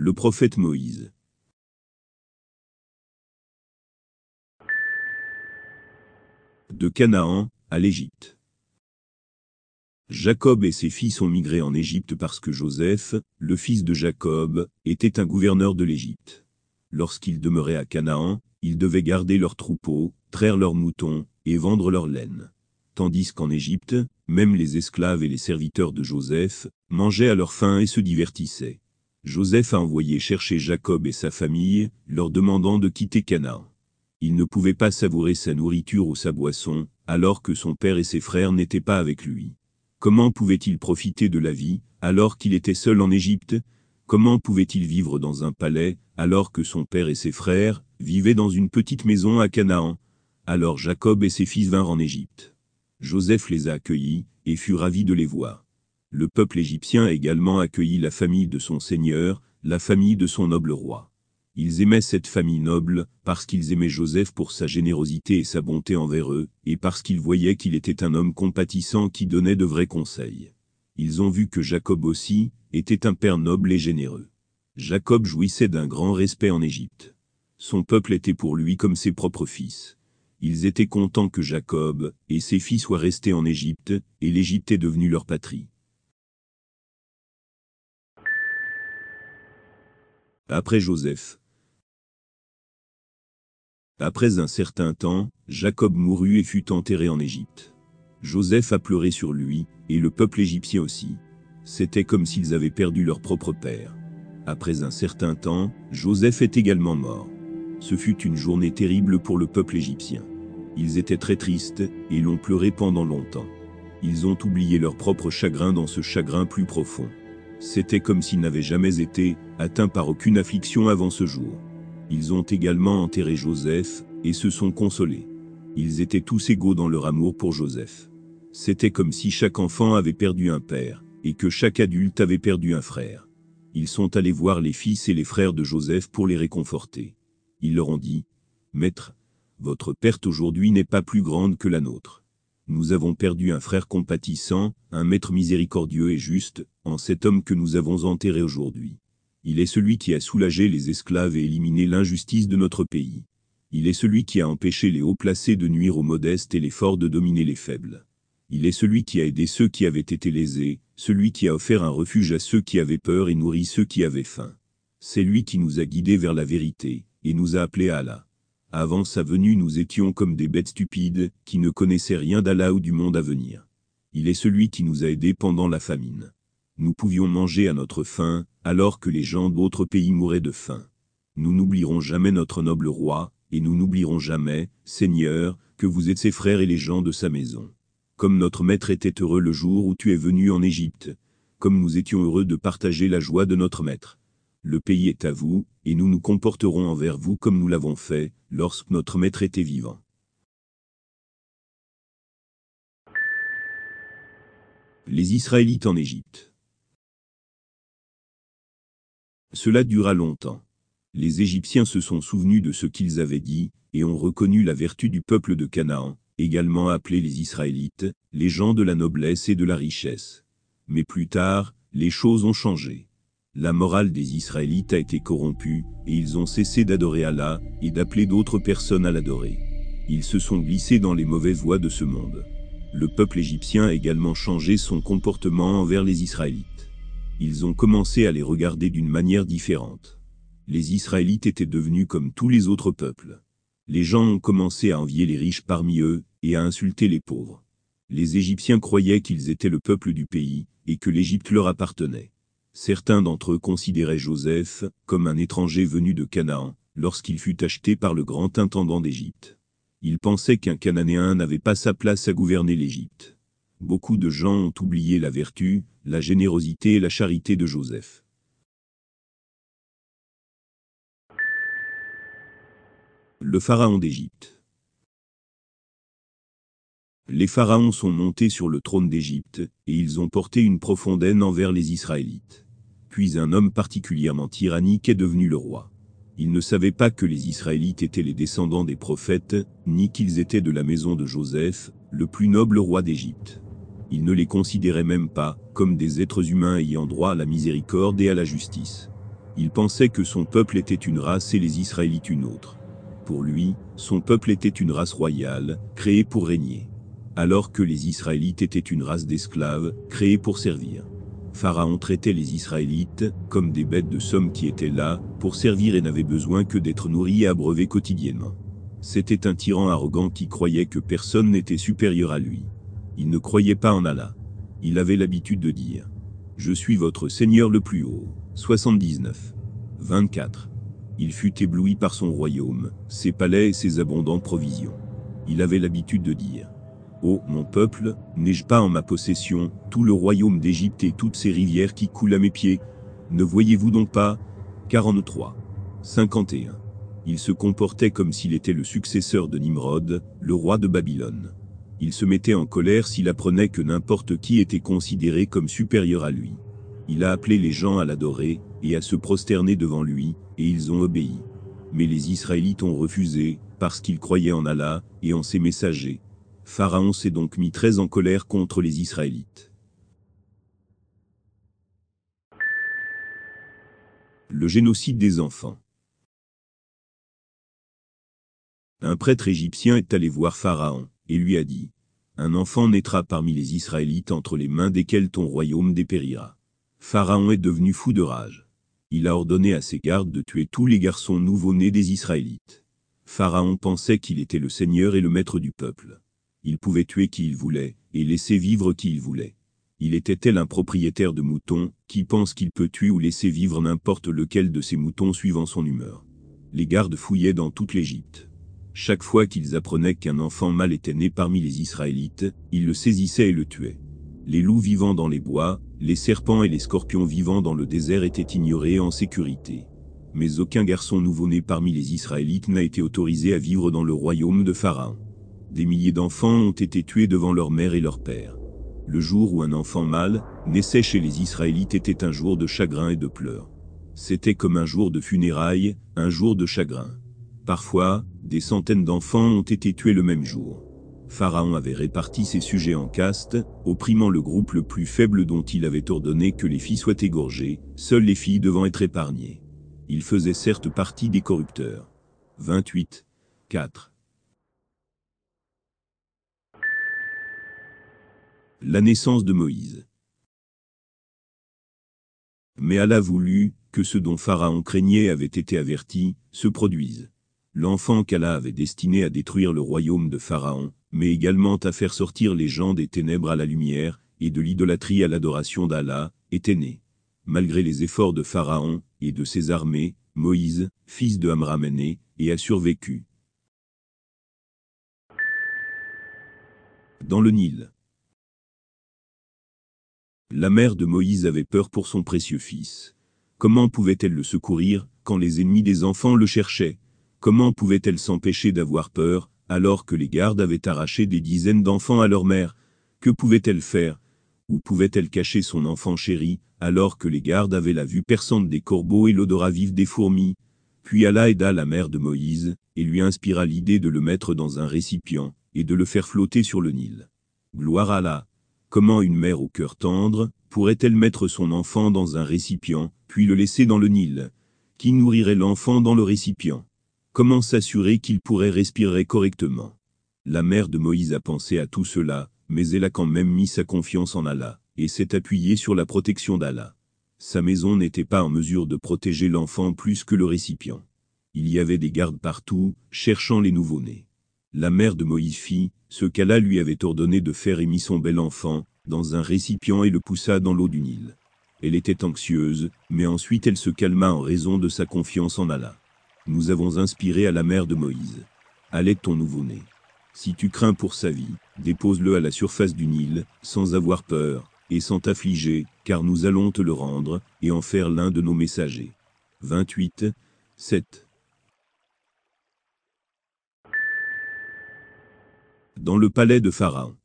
Le prophète Moïse. De Canaan, à l'Égypte. Jacob et ses fils ont migré en Égypte parce que Joseph, le fils de Jacob, était un gouverneur de l'Égypte. Lorsqu'ils demeuraient à Canaan, ils devaient garder leurs troupeaux, traire leurs moutons, et vendre leur laine. Tandis qu'en Égypte, même les esclaves et les serviteurs de Joseph mangeaient à leur faim et se divertissaient. Joseph a envoyé chercher Jacob et sa famille, leur demandant de quitter Canaan. Il ne pouvait pas savourer sa nourriture ou sa boisson, alors que son père et ses frères n'étaient pas avec lui. Comment pouvait-il profiter de la vie, alors qu'il était seul en Égypte? Comment pouvait-il vivre dans un palais, alors que son père et ses frères vivaient dans une petite maison à Canaan? Alors Jacob et ses fils vinrent en Égypte. Joseph les a accueillis, et fut ravi de les voir. Le peuple égyptien a également accueilli la famille de son seigneur, la famille de son noble roi. Ils aimaient cette famille noble, parce qu'ils aimaient Joseph pour sa générosité et sa bonté envers eux, et parce qu'ils voyaient qu'il était un homme compatissant qui donnait de vrais conseils. Ils ont vu que Jacob aussi, était un père noble et généreux. Jacob jouissait d'un grand respect en Égypte. Son peuple était pour lui comme ses propres fils. Ils étaient contents que Jacob et ses fils soient restés en Égypte, et l'Égypte est devenue leur patrie. Après Joseph, après un certain temps, Jacob mourut et fut enterré en Égypte. Joseph a pleuré sur lui, et le peuple égyptien aussi. C'était comme s'ils avaient perdu leur propre père. Après un certain temps, Joseph est également mort. Ce fut une journée terrible pour le peuple égyptien. Ils étaient très tristes, et l'ont pleuré pendant longtemps. Ils ont oublié leur propre chagrin dans ce chagrin plus profond. C'était comme s'ils n'avaient jamais été atteints par aucune affliction avant ce jour. Ils ont également enterré Joseph, et se sont consolés. Ils étaient tous égaux dans leur amour pour Joseph. C'était comme si chaque enfant avait perdu un père, et que chaque adulte avait perdu un frère. Ils sont allés voir les fils et les frères de Joseph pour les réconforter. Ils leur ont dit, Maître, votre perte aujourd'hui n'est pas plus grande que la nôtre. Nous avons perdu un frère compatissant, un maître miséricordieux et juste, cet homme que nous avons enterré aujourd'hui. Il est celui qui a soulagé les esclaves et éliminé l'injustice de notre pays. Il est celui qui a empêché les hauts placés de nuire aux modestes et les forts de dominer les faibles. Il est celui qui a aidé ceux qui avaient été lésés, celui qui a offert un refuge à ceux qui avaient peur et nourri ceux qui avaient faim. C'est lui qui nous a guidés vers la vérité, et nous a appelés à Allah. Avant sa venue nous étions comme des bêtes stupides, qui ne connaissaient rien d'Allah ou du monde à venir. Il est celui qui nous a aidés pendant la famine nous pouvions manger à notre faim, alors que les gens d'autres pays mouraient de faim. Nous n'oublierons jamais notre noble roi, et nous n'oublierons jamais, Seigneur, que vous êtes ses frères et les gens de sa maison. Comme notre maître était heureux le jour où tu es venu en Égypte, comme nous étions heureux de partager la joie de notre maître. Le pays est à vous, et nous nous comporterons envers vous comme nous l'avons fait, lorsque notre maître était vivant. Les Israélites en Égypte Cela dura longtemps. Les Égyptiens se sont souvenus de ce qu'ils avaient dit, et ont reconnu la vertu du peuple de Canaan, également appelés les Israélites, les gens de la noblesse et de la richesse. Mais plus tard, les choses ont changé. La morale des Israélites a été corrompue, et ils ont cessé d'adorer Allah, et d'appeler d'autres personnes à l'adorer. Ils se sont glissés dans les mauvaises voies de ce monde. Le peuple égyptien a également changé son comportement envers les Israélites ils ont commencé à les regarder d'une manière différente. Les Israélites étaient devenus comme tous les autres peuples. Les gens ont commencé à envier les riches parmi eux, et à insulter les pauvres. Les Égyptiens croyaient qu'ils étaient le peuple du pays, et que l'Égypte leur appartenait. Certains d'entre eux considéraient Joseph comme un étranger venu de Canaan, lorsqu'il fut acheté par le grand intendant d'Égypte. Ils pensaient qu'un Cananéen n'avait pas sa place à gouverner l'Égypte. Beaucoup de gens ont oublié la vertu, la générosité et la charité de Joseph. Le pharaon d'Égypte Les pharaons sont montés sur le trône d'Égypte, et ils ont porté une profonde haine envers les Israélites. Puis un homme particulièrement tyrannique est devenu le roi. Il ne savait pas que les Israélites étaient les descendants des prophètes, ni qu'ils étaient de la maison de Joseph, le plus noble roi d'Égypte il ne les considérait même pas comme des êtres humains ayant droit à la miséricorde et à la justice. Il pensait que son peuple était une race et les Israélites une autre. Pour lui, son peuple était une race royale, créée pour régner. Alors que les Israélites étaient une race d'esclaves, créée pour servir. Pharaon traitait les Israélites comme des bêtes de somme qui étaient là pour servir et n'avaient besoin que d'être nourris et abreuvés quotidiennement. C'était un tyran arrogant qui croyait que personne n'était supérieur à lui. Il ne croyait pas en Allah. Il avait l'habitude de dire Je suis votre Seigneur le plus haut. 79. 24. Il fut ébloui par son royaume, ses palais et ses abondantes provisions. Il avait l'habitude de dire Ô mon peuple, n'ai-je pas en ma possession tout le royaume d'Égypte et toutes ses rivières qui coulent à mes pieds? Ne voyez-vous donc pas? 43. 51. Il se comportait comme s'il était le successeur de Nimrod, le roi de Babylone. Il se mettait en colère s'il apprenait que n'importe qui était considéré comme supérieur à lui. Il a appelé les gens à l'adorer et à se prosterner devant lui, et ils ont obéi. Mais les Israélites ont refusé, parce qu'ils croyaient en Allah et en ses messagers, Pharaon s'est donc mis très en colère contre les Israélites. Le génocide des enfants. Un prêtre égyptien est allé voir Pharaon, et lui a dit, Un enfant naîtra parmi les Israélites entre les mains desquels ton royaume dépérira. Pharaon est devenu fou de rage. Il a ordonné à ses gardes de tuer tous les garçons nouveau-nés des Israélites. Pharaon pensait qu'il était le seigneur et le maître du peuple. Il pouvait tuer qui il voulait, et laisser vivre qui il voulait. Il était tel un propriétaire de moutons, qui pense qu'il peut tuer ou laisser vivre n'importe lequel de ses moutons suivant son humeur. Les gardes fouillaient dans toute l'Égypte. Chaque fois qu'ils apprenaient qu'un enfant mâle était né parmi les Israélites, ils le saisissaient et le tuaient. Les loups vivant dans les bois, les serpents et les scorpions vivant dans le désert étaient ignorés en sécurité. Mais aucun garçon nouveau-né parmi les Israélites n'a été autorisé à vivre dans le royaume de Pharaon. Des milliers d'enfants ont été tués devant leur mère et leur père. Le jour où un enfant mâle naissait chez les Israélites était un jour de chagrin et de pleurs. C'était comme un jour de funérailles, un jour de chagrin. Parfois, des centaines d'enfants ont été tués le même jour. Pharaon avait réparti ses sujets en castes, opprimant le groupe le plus faible dont il avait ordonné que les filles soient égorgées, seules les filles devant être épargnées. Il faisait certes partie des corrupteurs. 28. 4. La naissance de Moïse. Mais Allah voulut que ce dont Pharaon craignait avait été averti, se produise. L'enfant qu'Allah avait destiné à détruire le royaume de Pharaon, mais également à faire sortir les gens des ténèbres à la lumière, et de l'idolâtrie à l'adoration d'Allah, était né. Malgré les efforts de Pharaon et de ses armées, Moïse, fils de Amram est né, et a survécu. Dans le Nil. La mère de Moïse avait peur pour son précieux fils. Comment pouvait-elle le secourir, quand les ennemis des enfants le cherchaient? Comment pouvait-elle s'empêcher d'avoir peur, alors que les gardes avaient arraché des dizaines d'enfants à leur mère? Que pouvait-elle faire? Où pouvait-elle cacher son enfant chéri, alors que les gardes avaient la vue perçante des corbeaux et l'odorat vif des fourmis? Puis Allah aida la mère de Moïse, et lui inspira l'idée de le mettre dans un récipient, et de le faire flotter sur le Nil. Gloire à Allah! Comment une mère au cœur tendre pourrait-elle mettre son enfant dans un récipient, puis le laisser dans le Nil? Qui nourrirait l'enfant dans le récipient? Comment s'assurer qu'il pourrait respirer correctement? La mère de Moïse a pensé à tout cela, mais elle a quand même mis sa confiance en Allah, et s'est appuyée sur la protection d'Allah. Sa maison n'était pas en mesure de protéger l'enfant plus que le récipient. Il y avait des gardes partout, cherchant les nouveau-nés. La mère de Moïse fit ce qu'Allah lui avait ordonné de faire et mit son bel enfant dans un récipient et le poussa dans l'eau du Nil. Elle était anxieuse, mais ensuite elle se calma en raison de sa confiance en Allah. Nous avons inspiré à la mère de Moïse. Allez ton nouveau-né. Si tu crains pour sa vie, dépose-le à la surface du Nil, sans avoir peur, et sans t'affliger, car nous allons te le rendre, et en faire l'un de nos messagers. 28, 7. dans le palais de Pharaon.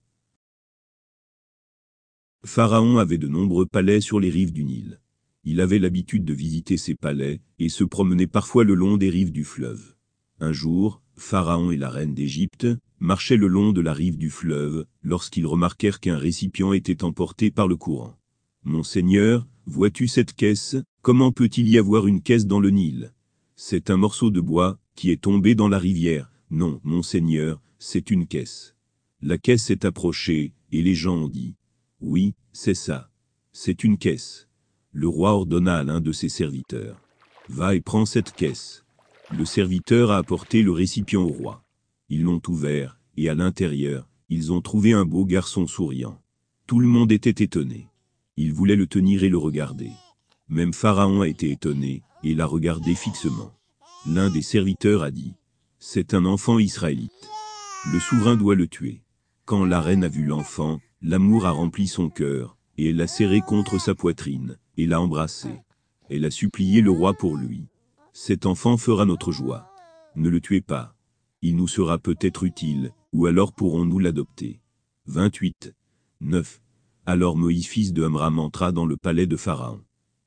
Pharaon avait de nombreux palais sur les rives du Nil. Il avait l'habitude de visiter ces palais, et se promenait parfois le long des rives du fleuve. Un jour, Pharaon et la reine d'Égypte marchaient le long de la rive du fleuve, lorsqu'ils remarquèrent qu'un récipient était emporté par le courant. Mon seigneur, Vois-tu cette caisse? Comment peut-il y avoir une caisse dans le Nil? C'est un morceau de bois qui est tombé dans la rivière. Non, monseigneur, c'est une caisse. La caisse s'est approchée, et les gens ont dit. Oui, c'est ça. C'est une caisse. Le roi ordonna à l'un de ses serviteurs. Va et prends cette caisse. Le serviteur a apporté le récipient au roi. Ils l'ont ouvert, et à l'intérieur, ils ont trouvé un beau garçon souriant. Tout le monde était étonné. Il voulait le tenir et le regarder. Même Pharaon a été étonné, et l'a regardé fixement. L'un des serviteurs a dit, C'est un enfant israélite. Le souverain doit le tuer. Quand la reine a vu l'enfant, l'amour a rempli son cœur, et elle l'a serré contre sa poitrine, et l'a embrassé. Elle a supplié le roi pour lui. Cet enfant fera notre joie. Ne le tuez pas. Il nous sera peut-être utile, ou alors pourrons-nous l'adopter. 28. 9. Alors Moïse fils de Amram entra dans le palais de Pharaon.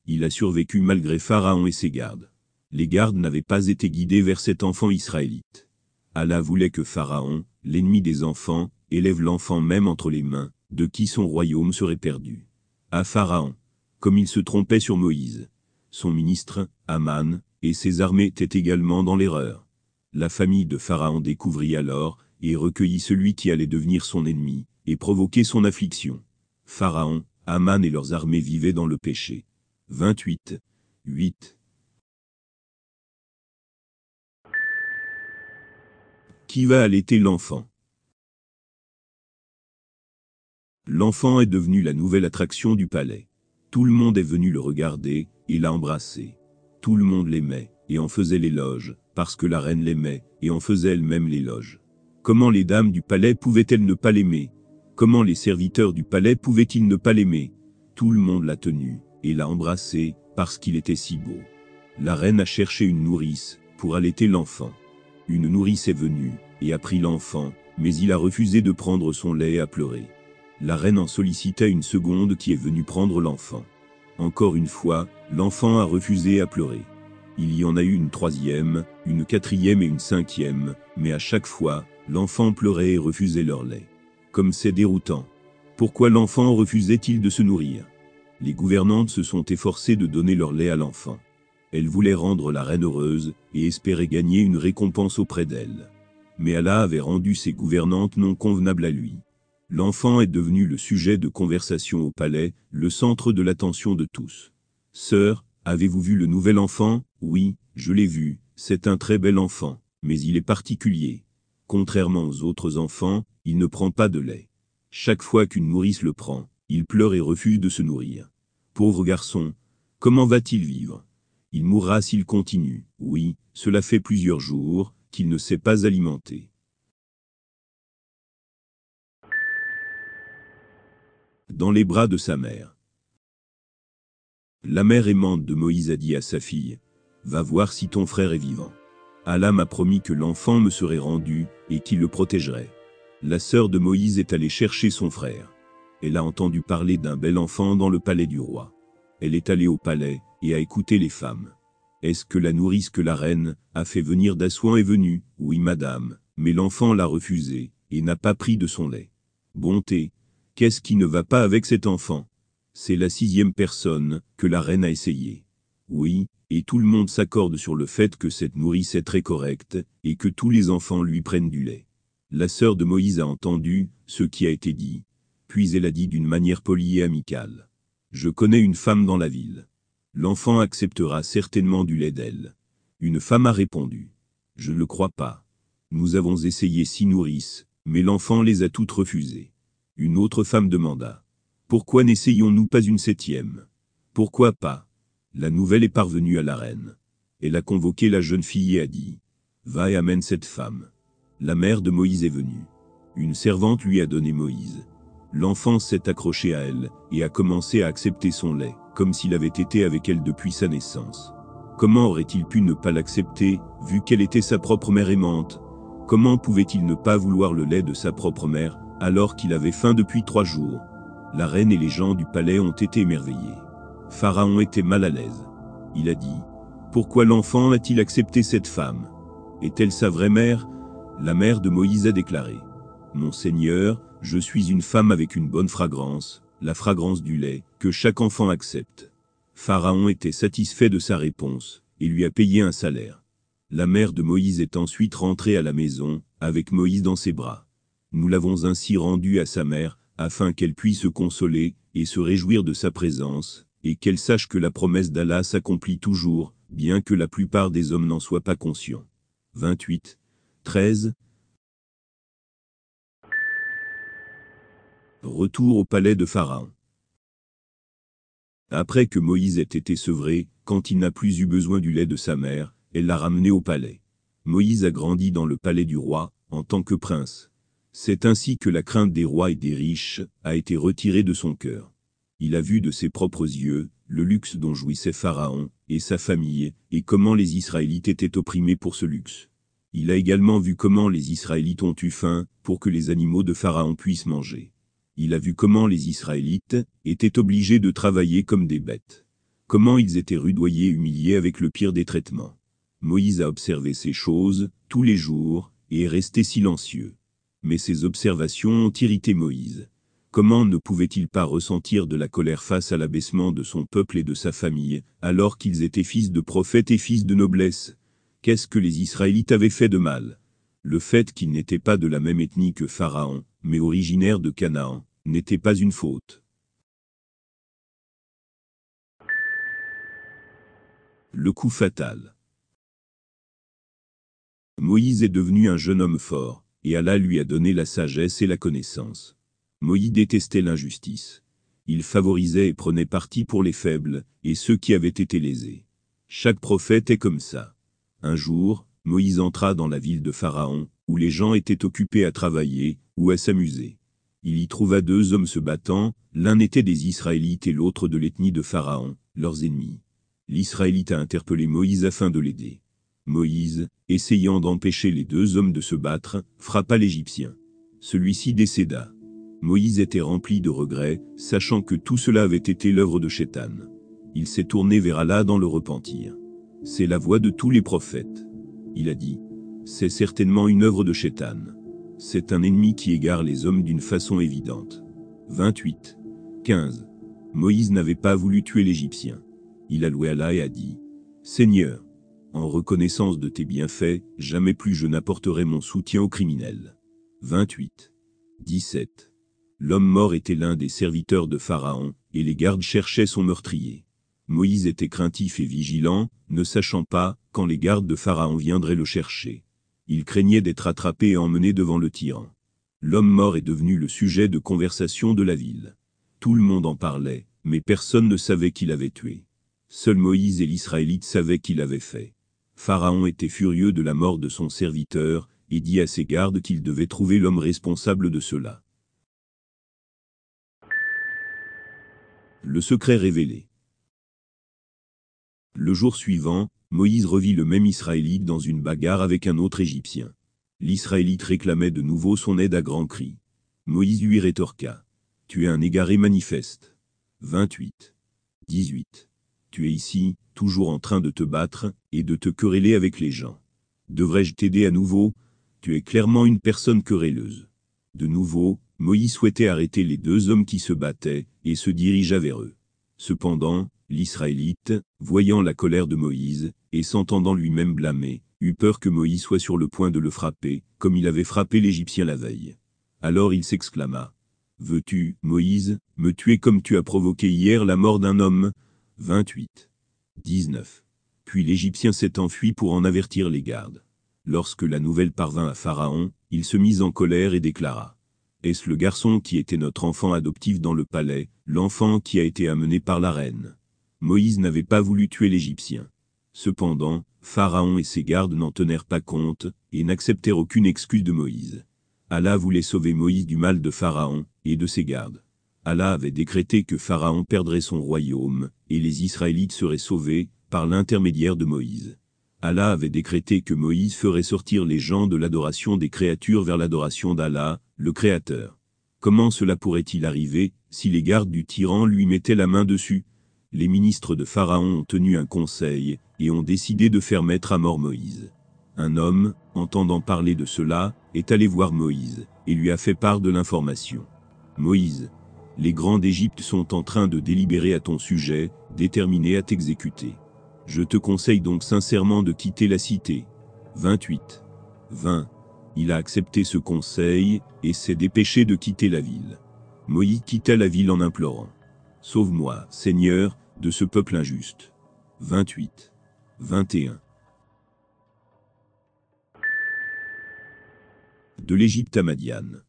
Il a survécu malgré Pharaon et ses gardes. Les gardes n'avaient pas été guidés vers cet enfant israélite. Allah voulait que Pharaon, l'ennemi des enfants, élève l'enfant même entre les mains, de qui son royaume serait perdu. À Pharaon, comme il se trompait sur Moïse. Son ministre, Aman, et ses armées étaient également dans l'erreur. La famille de Pharaon découvrit alors, et recueillit celui qui allait devenir son ennemi, et provoquer son affliction. Pharaon, Aman et leurs armées vivaient dans le péché. 28. 8. Qui va allaiter l'enfant? L'enfant est devenu la nouvelle attraction du palais. Tout le monde est venu le regarder, et l'a embrassé. Tout le monde l'aimait, et en faisait l'éloge, parce que la reine l'aimait, et en faisait elle-même l'éloge. Comment les dames du palais pouvaient-elles ne pas l'aimer? Comment les serviteurs du palais pouvaient-ils ne pas l'aimer? Tout le monde l'a tenu, et l'a embrassé, parce qu'il était si beau. La reine a cherché une nourrice, pour allaiter l'enfant. Une nourrice est venue, et a pris l'enfant, mais il a refusé de prendre son lait a pleuré. La reine en sollicita une seconde qui est venue prendre l'enfant. Encore une fois, l'enfant a refusé à pleurer. Il y en a eu une troisième, une quatrième et une cinquième, mais à chaque fois, l'enfant pleurait et refusait leur lait. Comme c'est déroutant. Pourquoi l'enfant refusait-il de se nourrir? Les gouvernantes se sont efforcées de donner leur lait à l'enfant. Elles voulaient rendre la reine heureuse et espéraient gagner une récompense auprès d'elle. Mais Allah avait rendu ses gouvernantes non convenables à lui. L'enfant est devenu le sujet de conversation au palais, le centre de l'attention de tous. Sœur, avez-vous vu le nouvel enfant? Oui, je l'ai vu, c'est un très bel enfant, mais il est particulier. Contrairement aux autres enfants, il ne prend pas de lait. Chaque fois qu'une nourrice le prend, il pleure et refuse de se nourrir. Pauvre garçon, comment va-t-il vivre? Il mourra s'il continue. Oui, cela fait plusieurs jours qu'il ne s'est pas alimenté. Dans les bras de sa mère. La mère aimante de Moïse a dit à sa fille, Va voir si ton frère est vivant. Allah m'a promis que l'enfant me serait rendu, et qu'il le protégerait. La sœur de Moïse est allée chercher son frère. Elle a entendu parler d'un bel enfant dans le palais du roi. Elle est allée au palais, et a écouté les femmes. Est-ce que la nourrice que la reine a fait venir d'Assouan est venue Oui, madame, mais l'enfant l'a refusé, et n'a pas pris de son lait. Bonté, qu'est-ce qui ne va pas avec cet enfant? C'est la sixième personne que la reine a essayé. Oui, et tout le monde s'accorde sur le fait que cette nourrice est très correcte, et que tous les enfants lui prennent du lait. La sœur de Moïse a entendu ce qui a été dit, puis elle a dit d'une manière polie et amicale. Je connais une femme dans la ville. L'enfant acceptera certainement du lait d'elle. Une femme a répondu. Je ne le crois pas. Nous avons essayé six nourrices, mais l'enfant les a toutes refusées. Une autre femme demanda. Pourquoi n'essayons-nous pas une septième? Pourquoi pas? La nouvelle est parvenue à la reine. Elle a convoqué la jeune fille et a dit Va et amène cette femme. La mère de Moïse est venue. Une servante lui a donné Moïse. L'enfant s'est accroché à elle et a commencé à accepter son lait, comme s'il avait été avec elle depuis sa naissance. Comment aurait-il pu ne pas l'accepter, vu qu'elle était sa propre mère aimante? Comment pouvait-il ne pas vouloir le lait de sa propre mère, alors qu'il avait faim depuis trois jours La reine et les gens du palais ont été émerveillés. Pharaon était mal à l'aise. Il a dit, Pourquoi l'enfant a-t-il accepté cette femme? Est-elle sa vraie mère? La mère de Moïse a déclaré, Mon Seigneur, je suis une femme avec une bonne fragrance, la fragrance du lait, que chaque enfant accepte. Pharaon était satisfait de sa réponse, et lui a payé un salaire. La mère de Moïse est ensuite rentrée à la maison, avec Moïse dans ses bras. Nous l'avons ainsi rendu à sa mère, afin qu'elle puisse se consoler, et se réjouir de sa présence, et qu'elle sache que la promesse d'Allah s'accomplit toujours, bien que la plupart des hommes n'en soient pas conscients. 28. 13. Retour au palais de Pharaon. Après que Moïse ait été sevré, quand il n'a plus eu besoin du lait de sa mère, elle l'a ramené au palais. Moïse a grandi dans le palais du roi, en tant que prince. C'est ainsi que la crainte des rois et des riches a été retirée de son cœur. Il a vu de ses propres yeux le luxe dont jouissait Pharaon et sa famille, et comment les Israélites étaient opprimés pour ce luxe. Il a également vu comment les Israélites ont eu faim pour que les animaux de Pharaon puissent manger. Il a vu comment les Israélites étaient obligés de travailler comme des bêtes. Comment ils étaient rudoyés et humiliés avec le pire des traitements. Moïse a observé ces choses, tous les jours, et est resté silencieux. Mais ces observations ont irrité Moïse. Comment ne pouvait-il pas ressentir de la colère face à l'abaissement de son peuple et de sa famille, alors qu'ils étaient fils de prophètes et fils de noblesse? Qu'est-ce que les Israélites avaient fait de mal? Le fait qu'ils n'étaient pas de la même ethnie que Pharaon, mais originaires de Canaan, n'était pas une faute. Le coup fatal. Moïse est devenu un jeune homme fort, et Allah lui a donné la sagesse et la connaissance. Moïse détestait l'injustice. Il favorisait et prenait parti pour les faibles, et ceux qui avaient été lésés. Chaque prophète est comme ça. Un jour, Moïse entra dans la ville de Pharaon, où les gens étaient occupés à travailler, ou à s'amuser. Il y trouva deux hommes se battant, l'un était des Israélites et l'autre de l'ethnie de Pharaon, leurs ennemis. L'Israélite a interpellé Moïse afin de l'aider. Moïse, essayant d'empêcher les deux hommes de se battre, frappa l'Égyptien. Celui-ci décéda. Moïse était rempli de regrets, sachant que tout cela avait été l'œuvre de Chétan. Il s'est tourné vers Allah dans le repentir. C'est la voix de tous les prophètes. Il a dit, c'est certainement une œuvre de Chétan. C'est un ennemi qui égare les hommes d'une façon évidente. 28. 15. Moïse n'avait pas voulu tuer l'Égyptien. Il a loué Allah et a dit, Seigneur, en reconnaissance de tes bienfaits, jamais plus je n'apporterai mon soutien aux criminels. 28. 17. L'homme mort était l'un des serviteurs de Pharaon, et les gardes cherchaient son meurtrier. Moïse était craintif et vigilant, ne sachant pas quand les gardes de Pharaon viendraient le chercher. Il craignait d'être attrapé et emmené devant le tyran. L'homme mort est devenu le sujet de conversation de la ville. Tout le monde en parlait, mais personne ne savait qui l'avait tué. Seul Moïse et l'Israélite savaient qui l'avait fait. Pharaon était furieux de la mort de son serviteur, et dit à ses gardes qu'il devait trouver l'homme responsable de cela. Le secret révélé. Le jour suivant, Moïse revit le même Israélite dans une bagarre avec un autre Égyptien. L'Israélite réclamait de nouveau son aide à grands cris. Moïse lui rétorqua. Tu es un égaré manifeste. 28. 18. Tu es ici, toujours en train de te battre, et de te quereller avec les gens. Devrais-je t'aider à nouveau? Tu es clairement une personne querelleuse. De nouveau, Moïse souhaitait arrêter les deux hommes qui se battaient, et se dirigea vers eux. Cependant, l'Israélite, voyant la colère de Moïse, et s'entendant lui-même blâmer, eut peur que Moïse soit sur le point de le frapper, comme il avait frappé l'Égyptien la veille. Alors il s'exclama. Veux-tu, Moïse, me tuer comme tu as provoqué hier la mort d'un homme? 28. 19. Puis l'Égyptien s'est enfui pour en avertir les gardes. Lorsque la nouvelle parvint à Pharaon, il se mit en colère et déclara. Est-ce le garçon qui était notre enfant adoptif dans le palais, l'enfant qui a été amené par la reine? Moïse n'avait pas voulu tuer l'Égyptien. Cependant, Pharaon et ses gardes n'en tenèrent pas compte, et n'acceptèrent aucune excuse de Moïse. Allah voulait sauver Moïse du mal de Pharaon, et de ses gardes. Allah avait décrété que Pharaon perdrait son royaume, et les Israélites seraient sauvés, par l'intermédiaire de Moïse. Allah avait décrété que Moïse ferait sortir les gens de l'adoration des créatures vers l'adoration d'Allah, le Créateur. Comment cela pourrait-il arriver, si les gardes du tyran lui mettaient la main dessus? Les ministres de Pharaon ont tenu un conseil, et ont décidé de faire mettre à mort Moïse. Un homme, entendant parler de cela, est allé voir Moïse, et lui a fait part de l'information. Moïse, Les grands d'Égypte sont en train de délibérer à ton sujet, déterminés à t'exécuter. Je te conseille donc sincèrement de quitter la cité. 28. 20. Il a accepté ce conseil, et s'est dépêché de quitter la ville. Moïse quitta la ville en implorant. Sauve-moi, Seigneur, de ce peuple injuste. 28. 21. De l'Égypte à Madiane.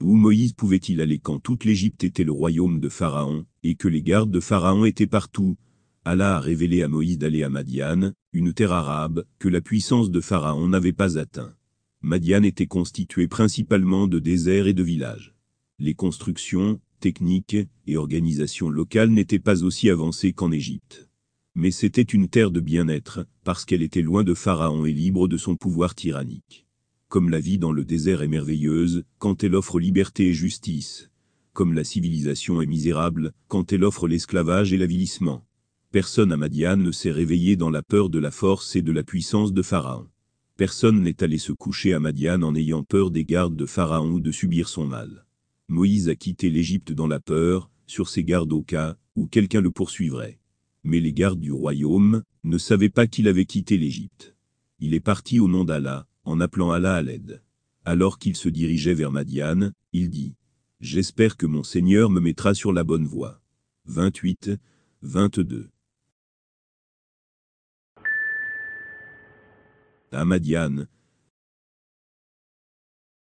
Où Moïse pouvait-il aller quand toute l'Égypte était le royaume de Pharaon, et que les gardes de Pharaon étaient partout? Allah a révélé à Moïse d'aller à Madiane, une terre arabe, que la puissance de Pharaon n'avait pas atteint. Madiane était constituée principalement de déserts et de villages. Les constructions, techniques et organisations locales n'étaient pas aussi avancées qu'en Égypte. Mais c'était une terre de bien-être, parce qu'elle était loin de Pharaon et libre de son pouvoir tyrannique comme la vie dans le désert est merveilleuse, quand elle offre liberté et justice, comme la civilisation est misérable, quand elle offre l'esclavage et l'avilissement. Personne à Madiane ne s'est réveillé dans la peur de la force et de la puissance de Pharaon. Personne n'est allé se coucher à Madiane en ayant peur des gardes de Pharaon ou de subir son mal. Moïse a quitté l'Égypte dans la peur, sur ses gardes au cas où quelqu'un le poursuivrait. Mais les gardes du royaume ne savaient pas qu'il avait quitté l'Égypte. Il est parti au nom d'Allah, en appelant Allah à l'aide. Alors qu'il se dirigeait vers Madiane, il dit J'espère que mon Seigneur me mettra sur la bonne voie. 28, 22. À Madiane.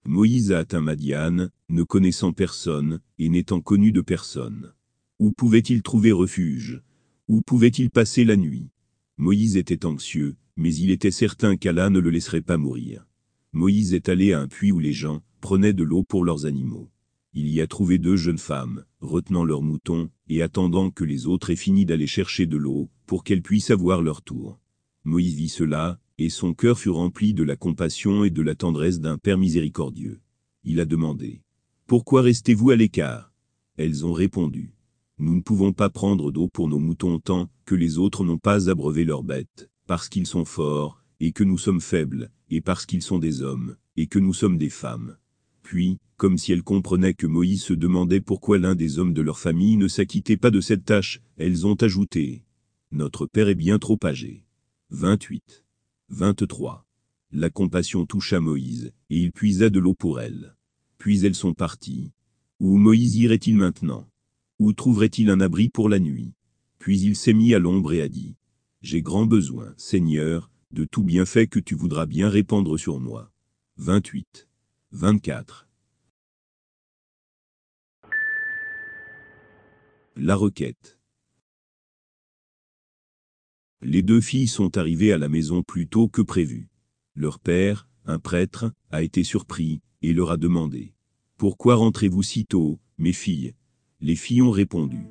Moïse a atteint Madiane, ne connaissant personne, et n'étant connu de personne. Où pouvait-il trouver refuge? Où pouvait-il passer la nuit? Moïse était anxieux, mais il était certain qu'Allah ne le laisserait pas mourir. Moïse est allé à un puits où les gens prenaient de l'eau pour leurs animaux. Il y a trouvé deux jeunes femmes, retenant leurs moutons, et attendant que les autres aient fini d'aller chercher de l'eau, pour qu'elles puissent avoir leur tour. Moïse vit cela, et son cœur fut rempli de la compassion et de la tendresse d'un Père miséricordieux. Il a demandé. Pourquoi restez-vous à l'écart? Elles ont répondu. Nous ne pouvons pas prendre d'eau pour nos moutons tant que les autres n'ont pas abreuvé leurs bêtes parce qu'ils sont forts, et que nous sommes faibles, et parce qu'ils sont des hommes, et que nous sommes des femmes. Puis, comme si elles comprenaient que Moïse se demandait pourquoi l'un des hommes de leur famille ne s'acquittait pas de cette tâche, elles ont ajouté Notre père est bien trop âgé. 28. 23. La compassion toucha Moïse, et il puisa de l'eau pour elles. Puis elles sont parties. Où Moïse irait-il maintenant? Où trouverait-il un abri pour la nuit? Puis il s'est mis à l'ombre et a dit j'ai grand besoin, Seigneur, de tout bienfait que tu voudras bien répandre sur moi. 28. 24. La requête. Les deux filles sont arrivées à la maison plus tôt que prévu. Leur père, un prêtre, a été surpris, et leur a demandé. Pourquoi rentrez-vous si tôt, mes filles? Les filles ont répondu.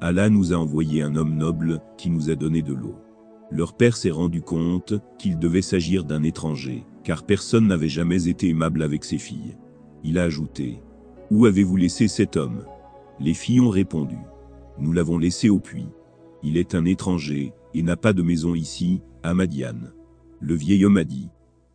Allah nous a envoyé un homme noble, qui nous a donné de l'eau. Leur père s'est rendu compte qu'il devait s'agir d'un étranger, car personne n'avait jamais été aimable avec ses filles. Il a ajouté Où avez-vous laissé cet homme? Les filles ont répondu Nous l'avons laissé au puits. Il est un étranger et n'a pas de maison ici, à Madiane. Le vieil homme a dit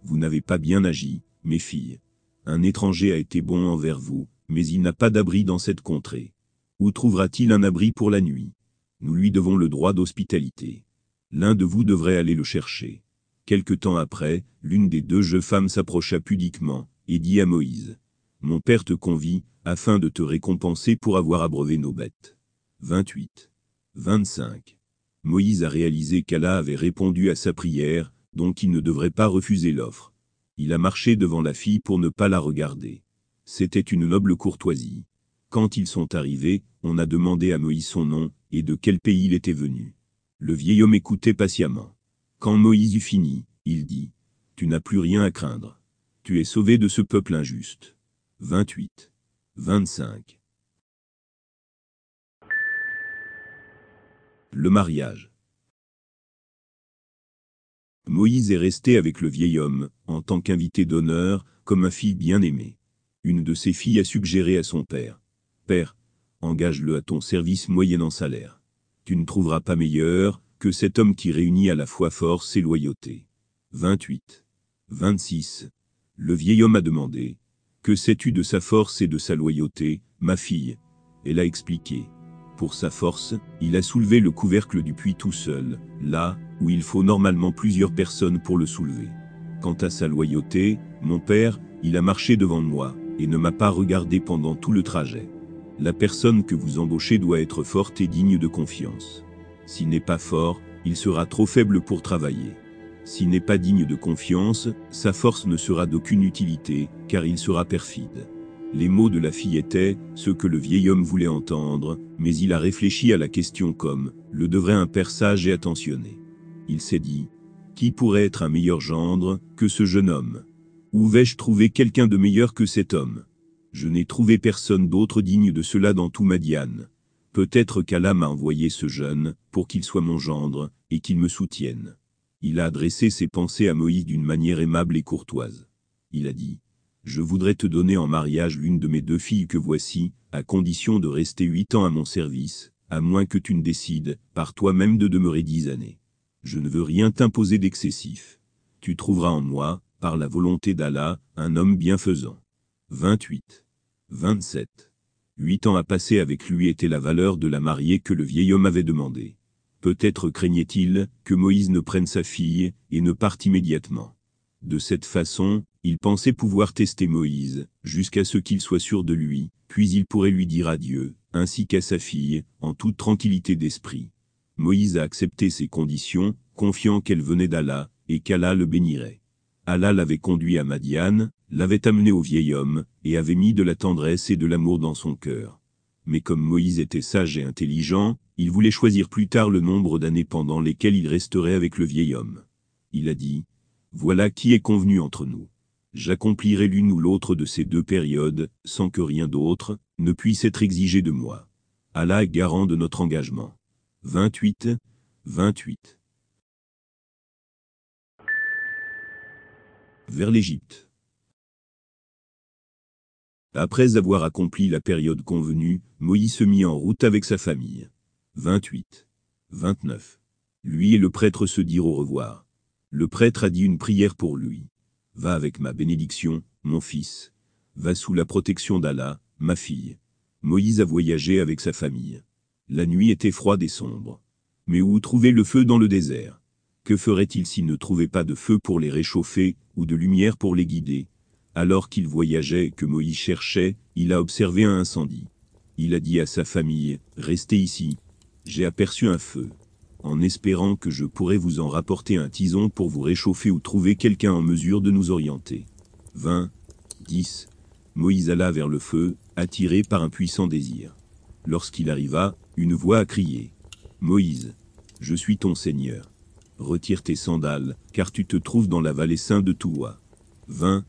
Vous n'avez pas bien agi, mes filles. Un étranger a été bon envers vous, mais il n'a pas d'abri dans cette contrée. Où trouvera-t-il un abri pour la nuit? Nous lui devons le droit d'hospitalité. L'un de vous devrait aller le chercher. Quelque temps après, l'une des deux jeunes femmes s'approcha pudiquement, et dit à Moïse, Mon père te convie, afin de te récompenser pour avoir abreuvé nos bêtes. 28. 25. Moïse a réalisé qu'Allah avait répondu à sa prière, donc il ne devrait pas refuser l'offre. Il a marché devant la fille pour ne pas la regarder. C'était une noble courtoisie. Quand ils sont arrivés, on a demandé à Moïse son nom, et de quel pays il était venu. Le vieil homme écoutait patiemment. Quand Moïse eut fini, il dit, Tu n'as plus rien à craindre. Tu es sauvé de ce peuple injuste. 28. 25. Le mariage. Moïse est resté avec le vieil homme, en tant qu'invité d'honneur, comme un fils bien-aimé. Une de ses filles a suggéré à son père, Père, engage-le à ton service moyennant salaire tu ne trouveras pas meilleur que cet homme qui réunit à la fois force et loyauté. 28. 26. Le vieil homme a demandé Que sais-tu de sa force et de sa loyauté, ma fille? Elle a expliqué. Pour sa force, il a soulevé le couvercle du puits tout seul, là où il faut normalement plusieurs personnes pour le soulever. Quant à sa loyauté, mon père, il a marché devant moi, et ne m'a pas regardé pendant tout le trajet. La personne que vous embauchez doit être forte et digne de confiance. S'il n'est pas fort, il sera trop faible pour travailler. S'il n'est pas digne de confiance, sa force ne sera d'aucune utilité, car il sera perfide. Les mots de la fille étaient ce que le vieil homme voulait entendre, mais il a réfléchi à la question comme le devrait un père sage et attentionné. Il s'est dit qui pourrait être un meilleur gendre que ce jeune homme? Où vais-je trouver quelqu'un de meilleur que cet homme? Je n'ai trouvé personne d'autre digne de cela dans tout Madiane. Peut-être qu'Allah m'a envoyé ce jeune pour qu'il soit mon gendre et qu'il me soutienne. Il a adressé ses pensées à Moïse d'une manière aimable et courtoise. Il a dit je voudrais te donner en mariage l'une de mes deux filles que voici, à condition de rester huit ans à mon service, à moins que tu ne décides, par toi-même de demeurer dix années. Je ne veux rien t'imposer d'excessif. Tu trouveras en moi, par la volonté d'Allah, un homme bienfaisant. 28. 27. Huit ans à passer avec lui était la valeur de la mariée que le vieil homme avait demandé. Peut-être craignait-il que Moïse ne prenne sa fille et ne parte immédiatement. De cette façon, il pensait pouvoir tester Moïse, jusqu'à ce qu'il soit sûr de lui, puis il pourrait lui dire adieu, ainsi qu'à sa fille, en toute tranquillité d'esprit. Moïse a accepté ces conditions, confiant qu'elle venait d'Allah, et qu'Allah le bénirait. Allah l'avait conduit à Madiane, l'avait amené au vieil homme, et avait mis de la tendresse et de l'amour dans son cœur. Mais comme Moïse était sage et intelligent, il voulait choisir plus tard le nombre d'années pendant lesquelles il resterait avec le vieil homme. Il a dit, Voilà qui est convenu entre nous j'accomplirai l'une ou l'autre de ces deux périodes, sans que rien d'autre ne puisse être exigé de moi. Allah est garant de notre engagement. 28, 28. Vers l'Égypte. Après avoir accompli la période convenue, Moïse se mit en route avec sa famille. 28, 29. Lui et le prêtre se dirent au revoir. Le prêtre a dit une prière pour lui. Va avec ma bénédiction, mon fils. Va sous la protection d'Allah, ma fille. Moïse a voyagé avec sa famille. La nuit était froide et sombre. Mais où trouver le feu dans le désert? Que ferait-il s'il ne trouvait pas de feu pour les réchauffer, ou de lumière pour les guider? Alors qu'il voyageait que Moïse cherchait, il a observé un incendie. Il a dit à sa famille, Restez ici. J'ai aperçu un feu en espérant que je pourrais vous en rapporter un tison pour vous réchauffer ou trouver quelqu'un en mesure de nous orienter. 20. 10. Moïse alla vers le feu, attiré par un puissant désir. Lorsqu'il arriva, une voix a crié. Moïse, je suis ton Seigneur. Retire tes sandales, car tu te trouves dans la vallée sainte de Toua. 20.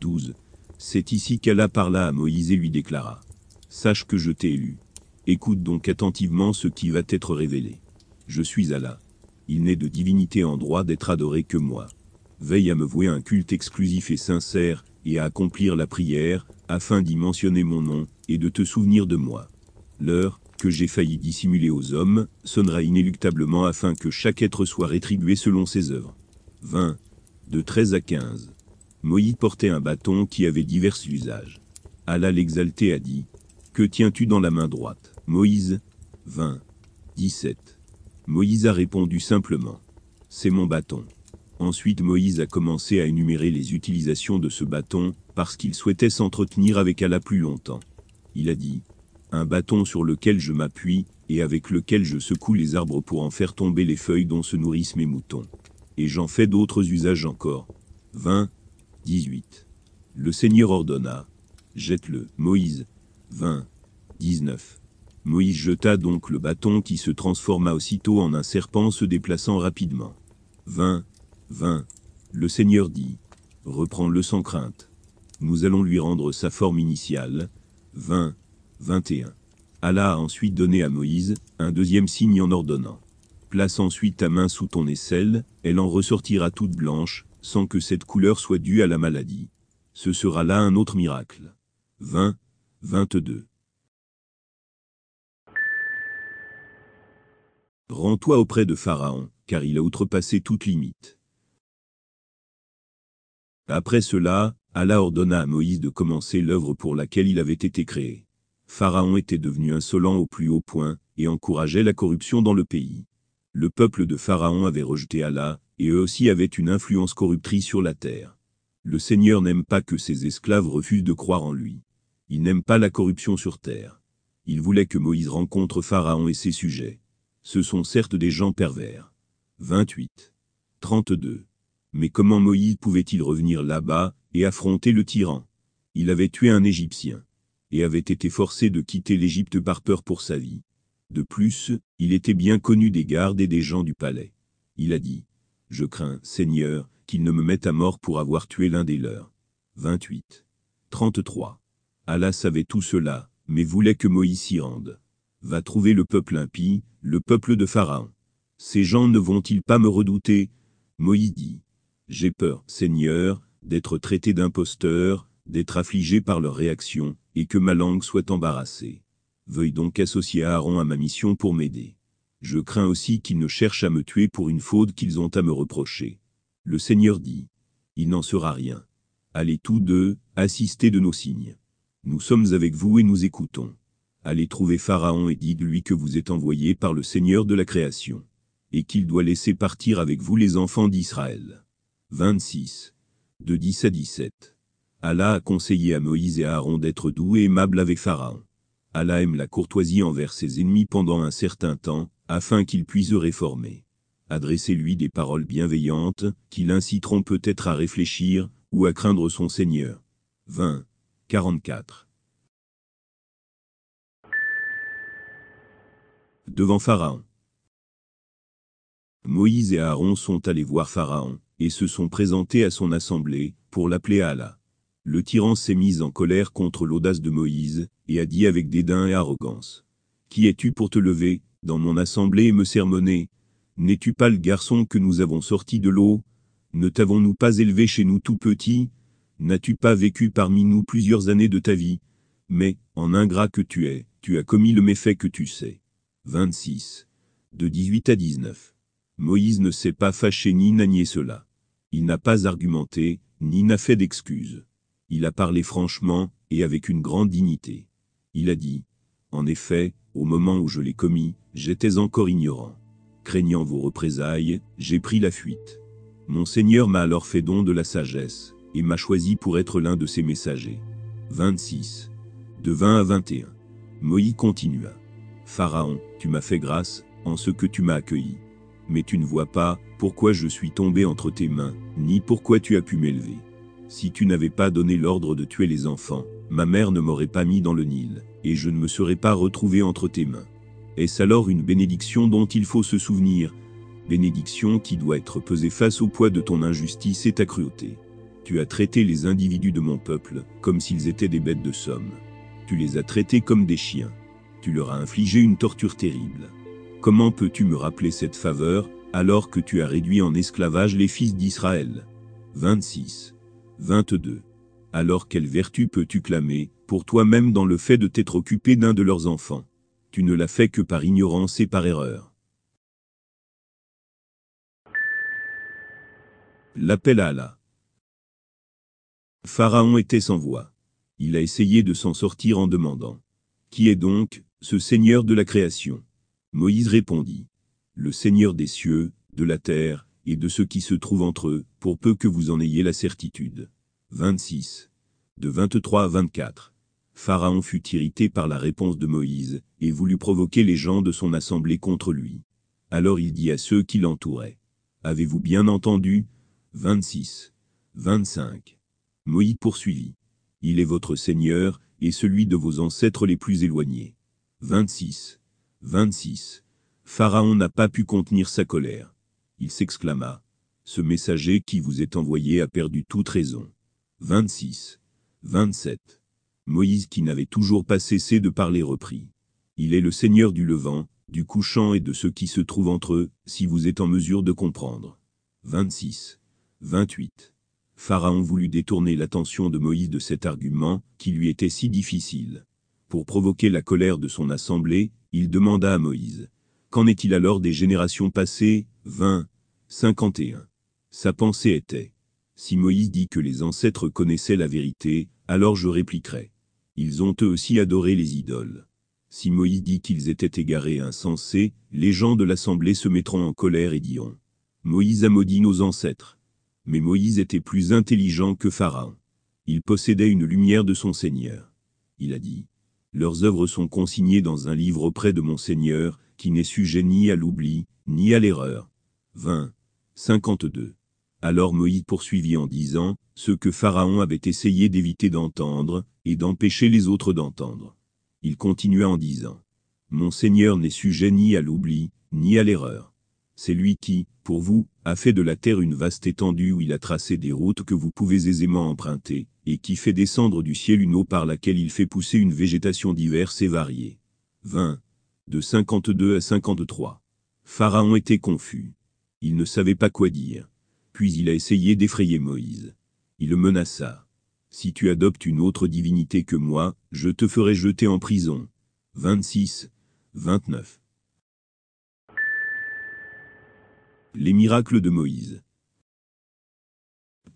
12. C'est ici qu'Allah parla à Moïse et lui déclara. Sache que je t'ai élu. Écoute donc attentivement ce qui va t'être révélé. Je suis Allah. Il n'est de divinité en droit d'être adoré que moi. Veille à me vouer un culte exclusif et sincère, et à accomplir la prière, afin d'y mentionner mon nom, et de te souvenir de moi. L'heure, que j'ai failli dissimuler aux hommes, sonnera inéluctablement afin que chaque être soit rétribué selon ses œuvres. 20. De 13 à 15. Moïse portait un bâton qui avait divers usages. Allah l'exalté a dit, Que tiens-tu dans la main droite? Moïse 20. 17. Moïse a répondu simplement. C'est mon bâton. Ensuite Moïse a commencé à énumérer les utilisations de ce bâton, parce qu'il souhaitait s'entretenir avec Allah plus longtemps. Il a dit, un bâton sur lequel je m'appuie, et avec lequel je secoue les arbres pour en faire tomber les feuilles dont se nourrissent mes moutons. Et j'en fais d'autres usages encore. 20, 18. Le Seigneur ordonna, jette-le, Moïse. 20, 19. Moïse jeta donc le bâton qui se transforma aussitôt en un serpent se déplaçant rapidement. 20, 20. Le Seigneur dit, reprends-le sans crainte. Nous allons lui rendre sa forme initiale. 20, 21. Allah a ensuite donné à Moïse un deuxième signe en ordonnant. Place ensuite ta main sous ton aisselle, elle en ressortira toute blanche, sans que cette couleur soit due à la maladie. Ce sera là un autre miracle. 20, 22. Rends-toi auprès de Pharaon, car il a outrepassé toute limite. Après cela, Allah ordonna à Moïse de commencer l'œuvre pour laquelle il avait été créé. Pharaon était devenu insolent au plus haut point, et encourageait la corruption dans le pays. Le peuple de Pharaon avait rejeté Allah, et eux aussi avaient une influence corruptrice sur la terre. Le Seigneur n'aime pas que ses esclaves refusent de croire en lui. Il n'aime pas la corruption sur terre. Il voulait que Moïse rencontre Pharaon et ses sujets. Ce sont certes des gens pervers. 28. 32. Mais comment Moïse pouvait-il revenir là-bas et affronter le tyran? Il avait tué un Égyptien et avait été forcé de quitter l'Égypte par peur pour sa vie. De plus, il était bien connu des gardes et des gens du palais. Il a dit, Je crains, Seigneur, qu'il ne me mette à mort pour avoir tué l'un des leurs. 28. 33. Allah savait tout cela, mais voulait que Moïse s'y rende. Va trouver le peuple impie, le peuple de Pharaon. Ces gens ne vont-ils pas me redouter? Moïse dit, J'ai peur, Seigneur, d'être traité d'imposteur, d'être affligé par leur réaction, et que ma langue soit embarrassée. Veuille donc associer Aaron à ma mission pour m'aider. Je crains aussi qu'ils ne cherchent à me tuer pour une faute qu'ils ont à me reprocher. Le Seigneur dit, Il n'en sera rien. Allez tous deux, assister de nos signes. Nous sommes avec vous et nous écoutons. Allez trouver Pharaon et dites-lui que vous êtes envoyé par le Seigneur de la création, et qu'il doit laisser partir avec vous les enfants d'Israël. 26 de 10 à 17. Allah a conseillé à Moïse et à Aaron d'être doux et aimables avec Pharaon. Allah aime la courtoisie envers ses ennemis pendant un certain temps, afin qu'ils puissent réformer. Adressez-lui des paroles bienveillantes, qui l'inciteront peut-être à réfléchir, ou à craindre son Seigneur. 20. 44. Devant Pharaon. Moïse et Aaron sont allés voir Pharaon, et se sont présentés à son assemblée, pour l'appeler Allah. Le tyran s'est mis en colère contre l'audace de Moïse, et a dit avec dédain et arrogance. Qui es-tu pour te lever, dans mon assemblée et me sermonner? N'es-tu pas le garçon que nous avons sorti de l'eau? Ne t'avons-nous pas élevé chez nous tout petit N'as-tu pas vécu parmi nous plusieurs années de ta vie? Mais, en ingrat que tu es, tu as commis le méfait que tu sais. 26. De 18 à 19. Moïse ne s'est pas fâché ni n'a nié cela. Il n'a pas argumenté, ni n'a fait d'excuses. Il a parlé franchement, et avec une grande dignité. Il a dit, En effet, au moment où je l'ai commis, j'étais encore ignorant. Craignant vos représailles, j'ai pris la fuite. Mon Seigneur m'a alors fait don de la sagesse, et m'a choisi pour être l'un de ses messagers. 26. De 20 à 21. Moïse continua. Pharaon, tu m'as fait grâce, en ce que tu m'as accueilli mais tu ne vois pas pourquoi je suis tombé entre tes mains, ni pourquoi tu as pu m'élever. Si tu n'avais pas donné l'ordre de tuer les enfants, ma mère ne m'aurait pas mis dans le Nil, et je ne me serais pas retrouvé entre tes mains. Est-ce alors une bénédiction dont il faut se souvenir? Bénédiction qui doit être pesée face au poids de ton injustice et ta cruauté. Tu as traité les individus de mon peuple comme s'ils étaient des bêtes de somme. Tu les as traités comme des chiens. Tu leur as infligé une torture terrible. Comment peux-tu me rappeler cette faveur, alors que tu as réduit en esclavage les fils d'Israël? 26. 22. Alors quelle vertu peux-tu clamer, pour toi-même dans le fait de t'être occupé d'un de leurs enfants? Tu ne l'as fait que par ignorance et par erreur. L'appel à Allah. Pharaon était sans voix. Il a essayé de s'en sortir en demandant. Qui est donc, ce Seigneur de la création? Moïse répondit, Le Seigneur des cieux, de la terre, et de ce qui se trouve entre eux, pour peu que vous en ayez la certitude. 26. De 23 à 24. Pharaon fut irrité par la réponse de Moïse, et voulut provoquer les gens de son assemblée contre lui. Alors il dit à ceux qui l'entouraient, Avez-vous bien entendu? 26. 25. Moïse poursuivit, Il est votre Seigneur, et celui de vos ancêtres les plus éloignés. 26. 26. Pharaon n'a pas pu contenir sa colère. Il s'exclama. Ce messager qui vous est envoyé a perdu toute raison. 26. 27. Moïse qui n'avait toujours pas cessé de parler reprit. Il est le Seigneur du levant, du couchant et de ce qui se trouve entre eux, si vous êtes en mesure de comprendre. 26. 28. Pharaon voulut détourner l'attention de Moïse de cet argument, qui lui était si difficile. Pour provoquer la colère de son assemblée, il demanda à Moïse. Qu'en est-il alors des générations passées? 20, 51. Sa pensée était. Si Moïse dit que les ancêtres connaissaient la vérité, alors je répliquerai. Ils ont eux aussi adoré les idoles. Si Moïse dit qu'ils étaient égarés et insensés, les gens de l'assemblée se mettront en colère et diront. Moïse a maudit nos ancêtres. Mais Moïse était plus intelligent que Pharaon. Il possédait une lumière de son Seigneur. Il a dit. Leurs œuvres sont consignées dans un livre auprès de mon Seigneur, qui n'est sujet ni à l'oubli, ni à l'erreur. 20. 52. Alors Moïse poursuivit en disant, ce que Pharaon avait essayé d'éviter d'entendre, et d'empêcher les autres d'entendre. Il continua en disant, Mon Seigneur n'est sujet ni à l'oubli, ni à l'erreur. C'est lui qui, pour vous, a fait de la terre une vaste étendue où il a tracé des routes que vous pouvez aisément emprunter, et qui fait descendre du ciel une eau par laquelle il fait pousser une végétation diverse et variée. 20. De 52 à 53. Pharaon était confus. Il ne savait pas quoi dire. Puis il a essayé d'effrayer Moïse. Il le menaça. Si tu adoptes une autre divinité que moi, je te ferai jeter en prison. 26, 29. Les miracles de Moïse.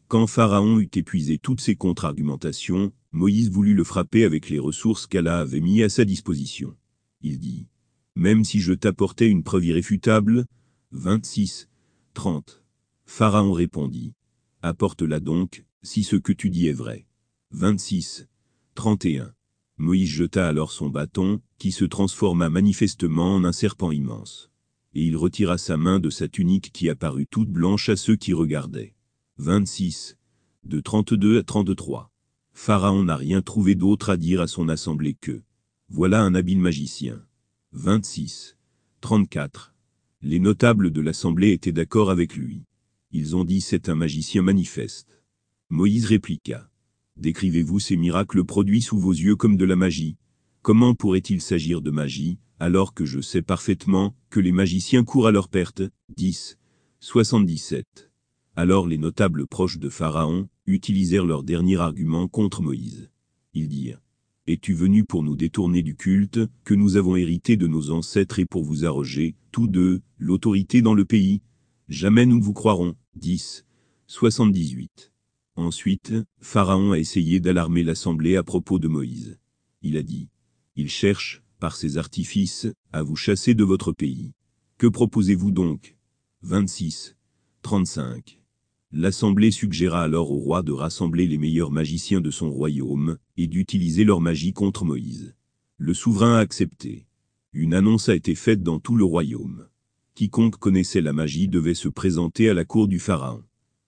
Quand Pharaon eut épuisé toutes ses contre-argumentations, Moïse voulut le frapper avec les ressources qu'Allah avait mis à sa disposition. Il dit, Même si je t'apportais une preuve irréfutable, 26, 30. Pharaon répondit, Apporte-la donc, si ce que tu dis est vrai. 26. 31. Moïse jeta alors son bâton, qui se transforma manifestement en un serpent immense. Et il retira sa main de sa tunique qui apparut toute blanche à ceux qui regardaient. 26. De 32 à 33. Pharaon n'a rien trouvé d'autre à dire à son assemblée que Voilà un habile magicien. 26. 34. Les notables de l'assemblée étaient d'accord avec lui. Ils ont dit c'est un magicien manifeste. Moïse répliqua. Décrivez-vous ces miracles produits sous vos yeux comme de la magie. Comment pourrait-il s'agir de magie, alors que je sais parfaitement que les magiciens courent à leur perte? 10. 77. Alors les notables proches de Pharaon utilisèrent leur dernier argument contre Moïse. Ils dirent Es-tu venu pour nous détourner du culte que nous avons hérité de nos ancêtres et pour vous arroger, tous deux, l'autorité dans le pays? Jamais nous vous croirons. 10. 78. Ensuite, Pharaon a essayé d'alarmer l'assemblée à propos de Moïse. Il a dit, Il cherche, par ses artifices, à vous chasser de votre pays. Que proposez-vous donc? 26. 35. L'assemblée suggéra alors au roi de rassembler les meilleurs magiciens de son royaume, et d'utiliser leur magie contre Moïse. Le souverain a accepté. Une annonce a été faite dans tout le royaume. Quiconque connaissait la magie devait se présenter à la cour du Pharaon.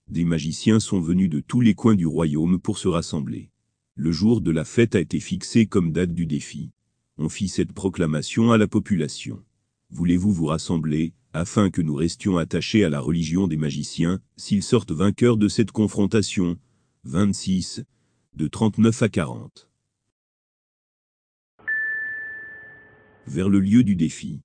Des magiciens sont venus de tous les coins du royaume pour se rassembler. Le jour de la fête a été fixé comme date du défi. On fit cette proclamation à la population. Voulez-vous vous rassembler, afin que nous restions attachés à la religion des magiciens, s'ils sortent vainqueurs de cette confrontation 26, de 39 à 40. Vers le lieu du défi.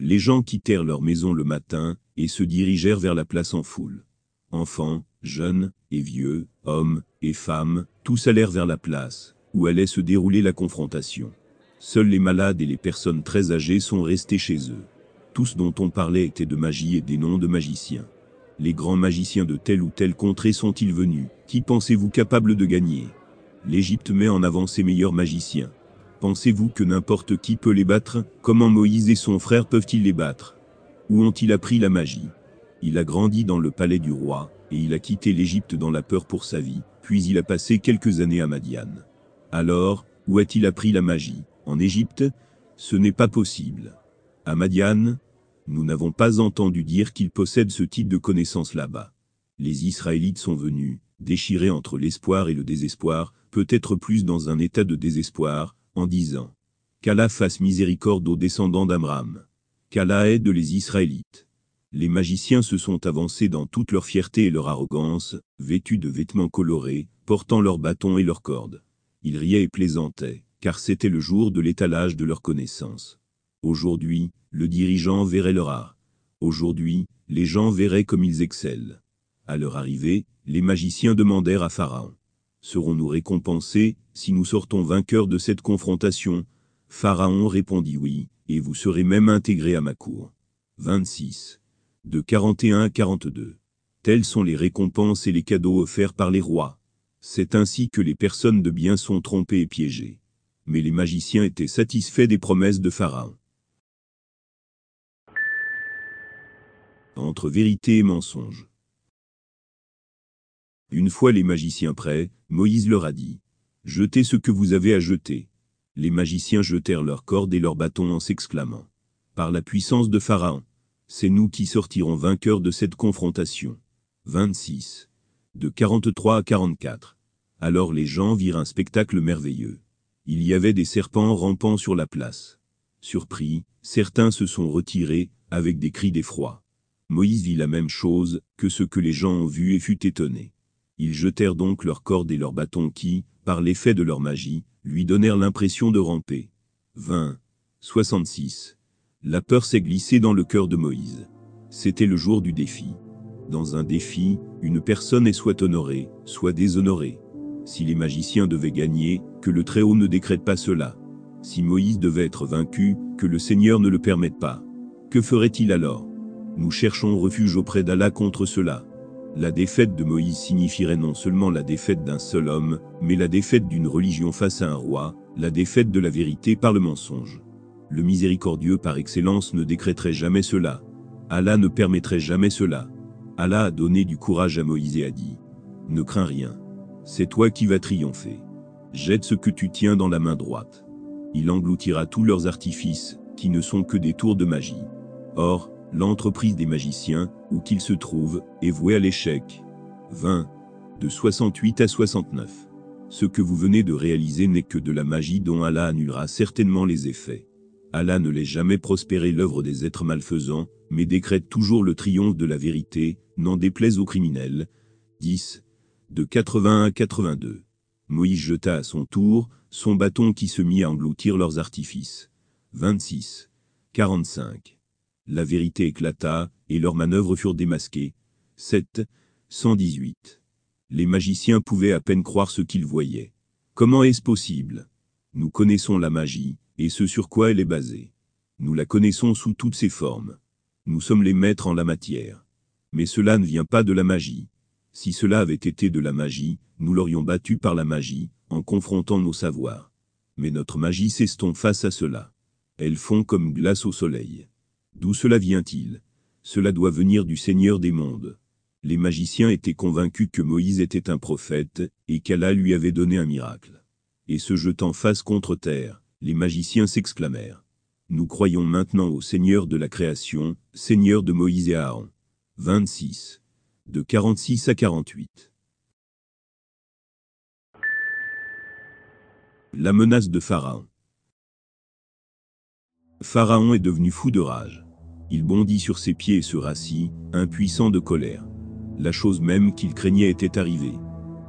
Les gens quittèrent leur maison le matin et se dirigèrent vers la place en foule. Enfants, jeunes et vieux, hommes et femmes, tous allèrent vers la place, où allait se dérouler la confrontation. Seuls les malades et les personnes très âgées sont restés chez eux. Tous dont on parlait étaient de magie et des noms de magiciens. Les grands magiciens de telle ou telle contrée sont-ils venus? Qui pensez-vous capable de gagner? L'Égypte met en avant ses meilleurs magiciens. Pensez-vous que n'importe qui peut les battre? Comment Moïse et son frère peuvent-ils les battre? Où ont-ils appris la magie? Il a grandi dans le palais du roi, et il a quitté l'Égypte dans la peur pour sa vie, puis il a passé quelques années à Madian. Alors, où a-t-il appris la magie? En Égypte? Ce n'est pas possible. À Madian Nous n'avons pas entendu dire qu'il possède ce type de connaissances là-bas. Les Israélites sont venus, déchirés entre l'espoir et le désespoir, peut-être plus dans un état de désespoir, en disant Qu'Allah fasse miséricorde aux descendants d'Amram. Qu'Allah aide les Israélites. Les magiciens se sont avancés dans toute leur fierté et leur arrogance, vêtus de vêtements colorés, portant leurs bâtons et leurs cordes. Ils riaient et plaisantaient, car c'était le jour de l'étalage de leur connaissance. Aujourd'hui, le dirigeant verrait leur art. Aujourd'hui, les gens verraient comme ils excellent. À leur arrivée, les magiciens demandèrent à Pharaon Serons-nous récompensés si nous sortons vainqueurs de cette confrontation? Pharaon répondit oui, et vous serez même intégrés à ma cour. 26. De 41 à 42. Telles sont les récompenses et les cadeaux offerts par les rois. C'est ainsi que les personnes de bien sont trompées et piégées. Mais les magiciens étaient satisfaits des promesses de Pharaon. Entre vérité et mensonge. Une fois les magiciens prêts, Moïse leur a dit, Jetez ce que vous avez à jeter. Les magiciens jetèrent leurs cordes et leurs bâtons en s'exclamant, Par la puissance de Pharaon, c'est nous qui sortirons vainqueurs de cette confrontation. 26. De 43 à 44. Alors les gens virent un spectacle merveilleux. Il y avait des serpents rampant sur la place. Surpris, certains se sont retirés, avec des cris d'effroi. Moïse vit la même chose que ce que les gens ont vu et fut étonné. Ils jetèrent donc leurs cordes et leurs bâtons qui, par l'effet de leur magie, lui donnèrent l'impression de ramper. 20. 66. La peur s'est glissée dans le cœur de Moïse. C'était le jour du défi. Dans un défi, une personne est soit honorée, soit déshonorée. Si les magiciens devaient gagner, que le Très-Haut ne décrète pas cela. Si Moïse devait être vaincu, que le Seigneur ne le permette pas. Que ferait-il alors? Nous cherchons refuge auprès d'Allah contre cela. La défaite de Moïse signifierait non seulement la défaite d'un seul homme, mais la défaite d'une religion face à un roi, la défaite de la vérité par le mensonge le miséricordieux par excellence ne décréterait jamais cela. Allah ne permettrait jamais cela. Allah a donné du courage à Moïse et a dit, Ne crains rien. C'est toi qui vas triompher. Jette ce que tu tiens dans la main droite. Il engloutira tous leurs artifices, qui ne sont que des tours de magie. Or, l'entreprise des magiciens, où qu'ils se trouvent, est vouée à l'échec. 20. De 68 à 69. Ce que vous venez de réaliser n'est que de la magie dont Allah annulera certainement les effets. Allah ne laisse jamais prospérer l'œuvre des êtres malfaisants, mais décrète toujours le triomphe de la vérité, n'en déplaise aux criminels. 10. De 80 à 82. Moïse jeta à son tour son bâton qui se mit à engloutir leurs artifices. 26. 45. La vérité éclata, et leurs manœuvres furent démasquées. 7. 118. Les magiciens pouvaient à peine croire ce qu'ils voyaient. Comment est-ce possible? Nous connaissons la magie, et ce sur quoi elle est basée. Nous la connaissons sous toutes ses formes. Nous sommes les maîtres en la matière. Mais cela ne vient pas de la magie. Si cela avait été de la magie, nous l'aurions battu par la magie, en confrontant nos savoirs. Mais notre magie s'estompe face à cela. Elle fond comme glace au soleil. D'où cela vient-il? Cela doit venir du Seigneur des mondes. Les magiciens étaient convaincus que Moïse était un prophète, et qu'Allah lui avait donné un miracle. Et se jetant face contre terre, les magiciens s'exclamèrent. Nous croyons maintenant au Seigneur de la création, Seigneur de Moïse et Aaron. 26. De 46 à 48. La menace de Pharaon. Pharaon est devenu fou de rage. Il bondit sur ses pieds et se rassit, impuissant de colère. La chose même qu'il craignait était arrivée.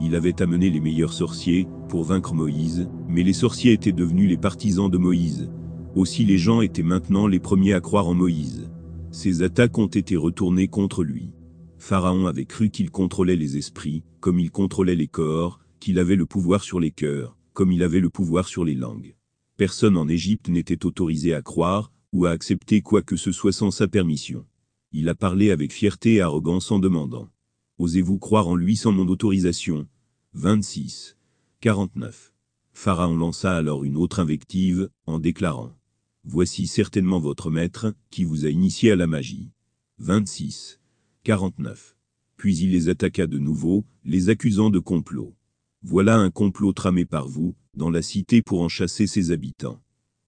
Il avait amené les meilleurs sorciers pour vaincre Moïse, mais les sorciers étaient devenus les partisans de Moïse. Aussi les gens étaient maintenant les premiers à croire en Moïse. Ses attaques ont été retournées contre lui. Pharaon avait cru qu'il contrôlait les esprits, comme il contrôlait les corps, qu'il avait le pouvoir sur les cœurs, comme il avait le pouvoir sur les langues. Personne en Égypte n'était autorisé à croire, ou à accepter quoi que ce soit sans sa permission. Il a parlé avec fierté et arrogance en demandant. Osez-vous croire en lui sans mon autorisation? 26. 49. Pharaon lança alors une autre invective, en déclarant Voici certainement votre maître, qui vous a initié à la magie. 26. 49. Puis il les attaqua de nouveau, les accusant de complot. Voilà un complot tramé par vous, dans la cité pour en chasser ses habitants.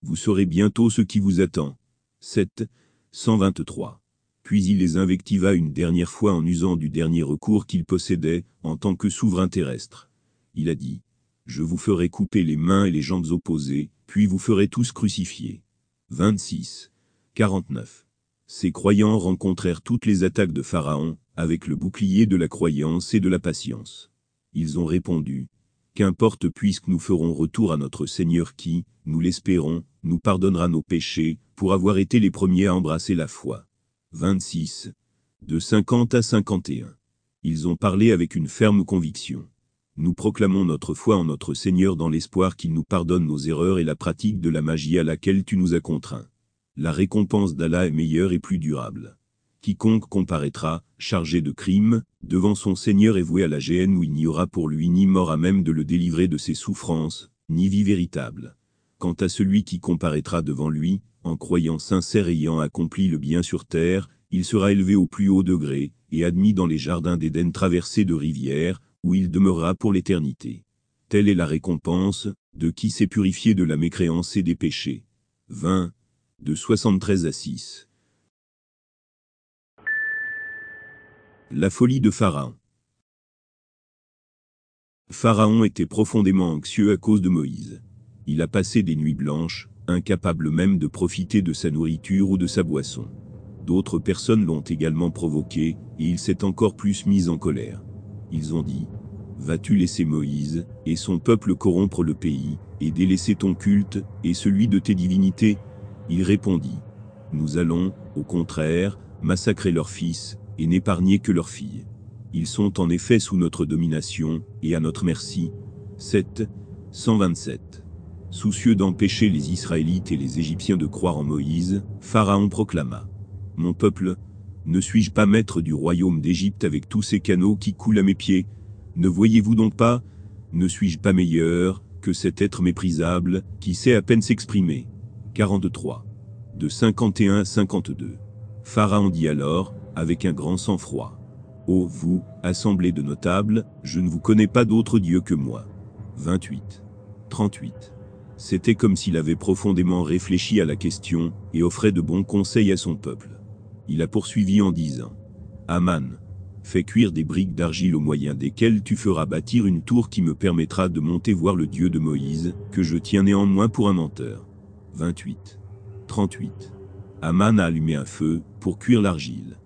Vous saurez bientôt ce qui vous attend. 7. 123. Puis il les invectiva une dernière fois en usant du dernier recours qu'il possédait, en tant que souverain terrestre. Il a dit, Je vous ferai couper les mains et les jambes opposées, puis vous ferez tous crucifiés. 26. 49. Ces croyants rencontrèrent toutes les attaques de Pharaon, avec le bouclier de la croyance et de la patience. Ils ont répondu, Qu'importe puisque nous ferons retour à notre Seigneur qui, nous l'espérons, nous pardonnera nos péchés, pour avoir été les premiers à embrasser la foi. 26. De 50 à 51. Ils ont parlé avec une ferme conviction. Nous proclamons notre foi en notre Seigneur dans l'espoir qu'il nous pardonne nos erreurs et la pratique de la magie à laquelle tu nous as contraints. La récompense d'Allah est meilleure et plus durable. Quiconque comparaîtra, chargé de crimes, devant son Seigneur est voué à la géhenne où il n'y aura pour lui ni mort à même de le délivrer de ses souffrances, ni vie véritable. Quant à celui qui comparaîtra devant lui, en croyant sincère ayant accompli le bien sur terre, il sera élevé au plus haut degré, et admis dans les jardins d'Éden traversés de rivières, où il demeurera pour l'éternité. Telle est la récompense, de qui s'est purifié de la mécréance et des péchés. 20. De 73 à 6. La folie de Pharaon. Pharaon était profondément anxieux à cause de Moïse. Il a passé des nuits blanches, incapable même de profiter de sa nourriture ou de sa boisson. D'autres personnes l'ont également provoqué, et il s'est encore plus mis en colère. Ils ont dit, Vas-tu laisser Moïse, et son peuple corrompre le pays, et délaisser ton culte, et celui de tes divinités? Il répondit, Nous allons, au contraire, massacrer leurs fils, et n'épargner que leurs filles. Ils sont en effet sous notre domination, et à notre merci. 7. 127. Soucieux d'empêcher les Israélites et les Égyptiens de croire en Moïse, Pharaon proclama. Mon peuple, ne suis-je pas maître du royaume d'Égypte avec tous ces canaux qui coulent à mes pieds? Ne voyez-vous donc pas? Ne suis-je pas meilleur que cet être méprisable qui sait à peine s'exprimer? 43. De 51 à 52. Pharaon dit alors, avec un grand sang-froid. Ô vous, assemblée de notables, je ne vous connais pas d'autre Dieu que moi. 28. 38. C'était comme s'il avait profondément réfléchi à la question, et offrait de bons conseils à son peuple. Il a poursuivi en disant, Aman, fais cuire des briques d'argile au moyen desquelles tu feras bâtir une tour qui me permettra de monter voir le Dieu de Moïse, que je tiens néanmoins pour un menteur. 28. 38. Aman a allumé un feu, pour cuire l'argile.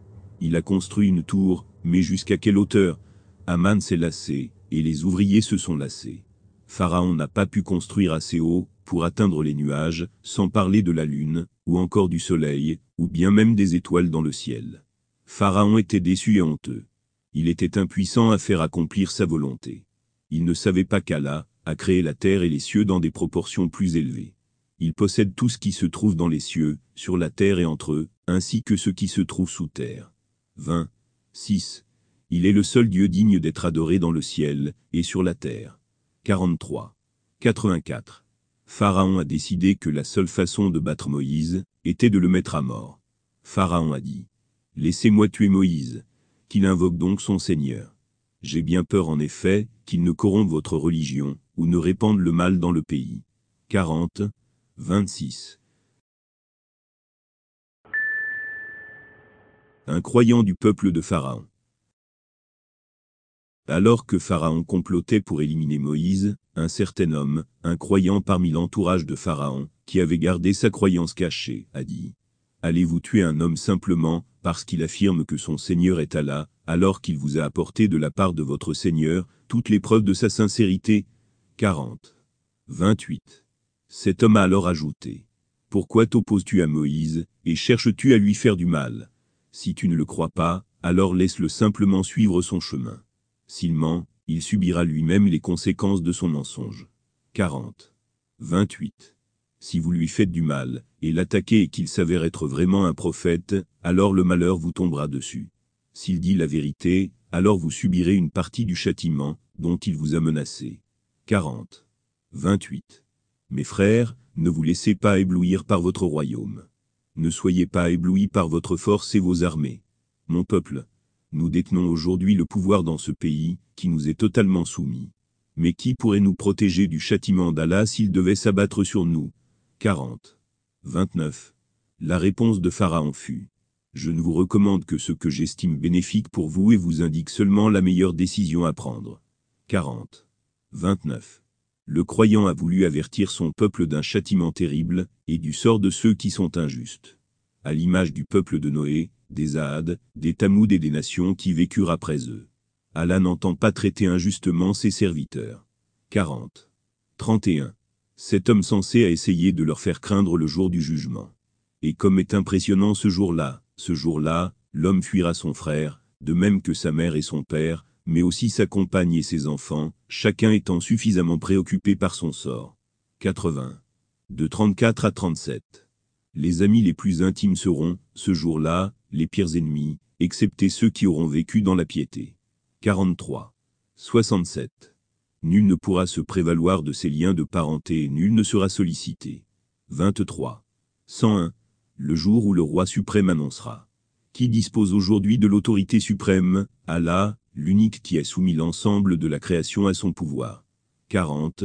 Il a construit une tour, mais jusqu'à quelle hauteur? Aman s'est lassé, et les ouvriers se sont lassés. Pharaon n'a pas pu construire assez haut pour atteindre les nuages, sans parler de la lune, ou encore du soleil, ou bien même des étoiles dans le ciel. Pharaon était déçu et honteux. Il était impuissant à faire accomplir sa volonté. Il ne savait pas qu'Allah a créé la terre et les cieux dans des proportions plus élevées. Il possède tout ce qui se trouve dans les cieux, sur la terre et entre eux, ainsi que ce qui se trouve sous terre. 20. 6. Il est le seul Dieu digne d'être adoré dans le ciel et sur la terre. 43. 84. Pharaon a décidé que la seule façon de battre Moïse était de le mettre à mort. Pharaon a dit Laissez-moi tuer Moïse, qu'il invoque donc son Seigneur. J'ai bien peur en effet qu'il ne corrompe votre religion ou ne répande le mal dans le pays. 40. 26. Un croyant du peuple de Pharaon. Alors que Pharaon complotait pour éliminer Moïse, un certain homme, un croyant parmi l'entourage de Pharaon, qui avait gardé sa croyance cachée, a dit Allez-vous tuer un homme simplement parce qu'il affirme que son Seigneur est Allah, alors qu'il vous a apporté de la part de votre Seigneur toutes les preuves de sa sincérité? 40. 28. Cet homme a alors ajouté Pourquoi t'opposes-tu à Moïse, et cherches-tu à lui faire du mal? Si tu ne le crois pas, alors laisse-le simplement suivre son chemin. S'il ment, il subira lui-même les conséquences de son mensonge. 40. 28. Si vous lui faites du mal, et l'attaquez et qu'il s'avère être vraiment un prophète, alors le malheur vous tombera dessus. S'il dit la vérité, alors vous subirez une partie du châtiment, dont il vous a menacé. 40. 28. Mes frères, ne vous laissez pas éblouir par votre royaume. Ne soyez pas éblouis par votre force et vos armées. Mon peuple, nous détenons aujourd'hui le pouvoir dans ce pays, qui nous est totalement soumis. Mais qui pourrait nous protéger du châtiment d'Allah s'il devait s'abattre sur nous? 40. 29. La réponse de Pharaon fut Je ne vous recommande que ce que j'estime bénéfique pour vous et vous indique seulement la meilleure décision à prendre. 40. 29 le croyant a voulu avertir son peuple d'un châtiment terrible, et du sort de ceux qui sont injustes. À l'image du peuple de Noé, des Ahad, des Tamoud et des nations qui vécurent après eux. Allah n'entend pas traiter injustement ses serviteurs. 40. 31. Cet homme censé a essayé de leur faire craindre le jour du jugement. Et comme est impressionnant ce jour-là, ce jour-là, l'homme fuira son frère, de même que sa mère et son père, mais aussi sa compagne et ses enfants, chacun étant suffisamment préoccupé par son sort. 80. De 34 à 37. Les amis les plus intimes seront, ce jour-là, les pires ennemis, excepté ceux qui auront vécu dans la piété. 43. 67. Nul ne pourra se prévaloir de ses liens de parenté et nul ne sera sollicité. 23. 101. Le jour où le roi suprême annoncera. Qui dispose aujourd'hui de l'autorité suprême Allah, l'unique qui a soumis l'ensemble de la création à son pouvoir. 40.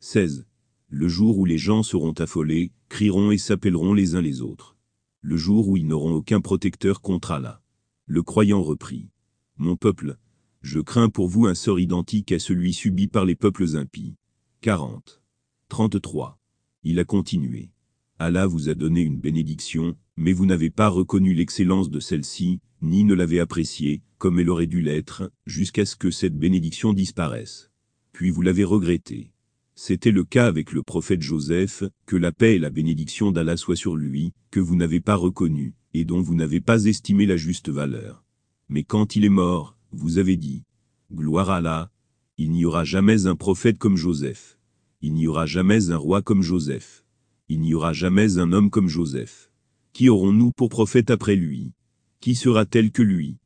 16. Le jour où les gens seront affolés, crieront et s'appelleront les uns les autres. Le jour où ils n'auront aucun protecteur contre Allah. Le croyant reprit. Mon peuple, je crains pour vous un sort identique à celui subi par les peuples impies. 40. 33. Il a continué. Allah vous a donné une bénédiction, mais vous n'avez pas reconnu l'excellence de celle-ci, ni ne l'avez appréciée, comme elle aurait dû l'être, jusqu'à ce que cette bénédiction disparaisse. Puis vous l'avez regrettée. C'était le cas avec le prophète Joseph, que la paix et la bénédiction d'Allah soient sur lui, que vous n'avez pas reconnu, et dont vous n'avez pas estimé la juste valeur. Mais quand il est mort, vous avez dit, Gloire à Allah, il n'y aura jamais un prophète comme Joseph. Il n'y aura jamais un roi comme Joseph. Il n'y aura jamais un homme comme Joseph. Qui aurons-nous pour prophète après lui? Qui sera tel que lui?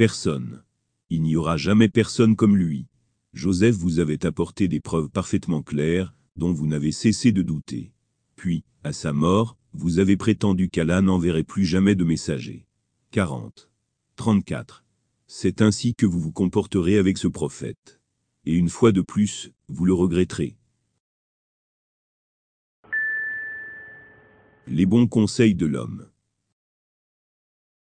Personne. Il n'y aura jamais personne comme lui. Joseph vous avait apporté des preuves parfaitement claires, dont vous n'avez cessé de douter. Puis, à sa mort, vous avez prétendu qu'Allah n'enverrait plus jamais de messagers. 40. 34. C'est ainsi que vous vous comporterez avec ce prophète. Et une fois de plus, vous le regretterez. Les bons conseils de l'homme.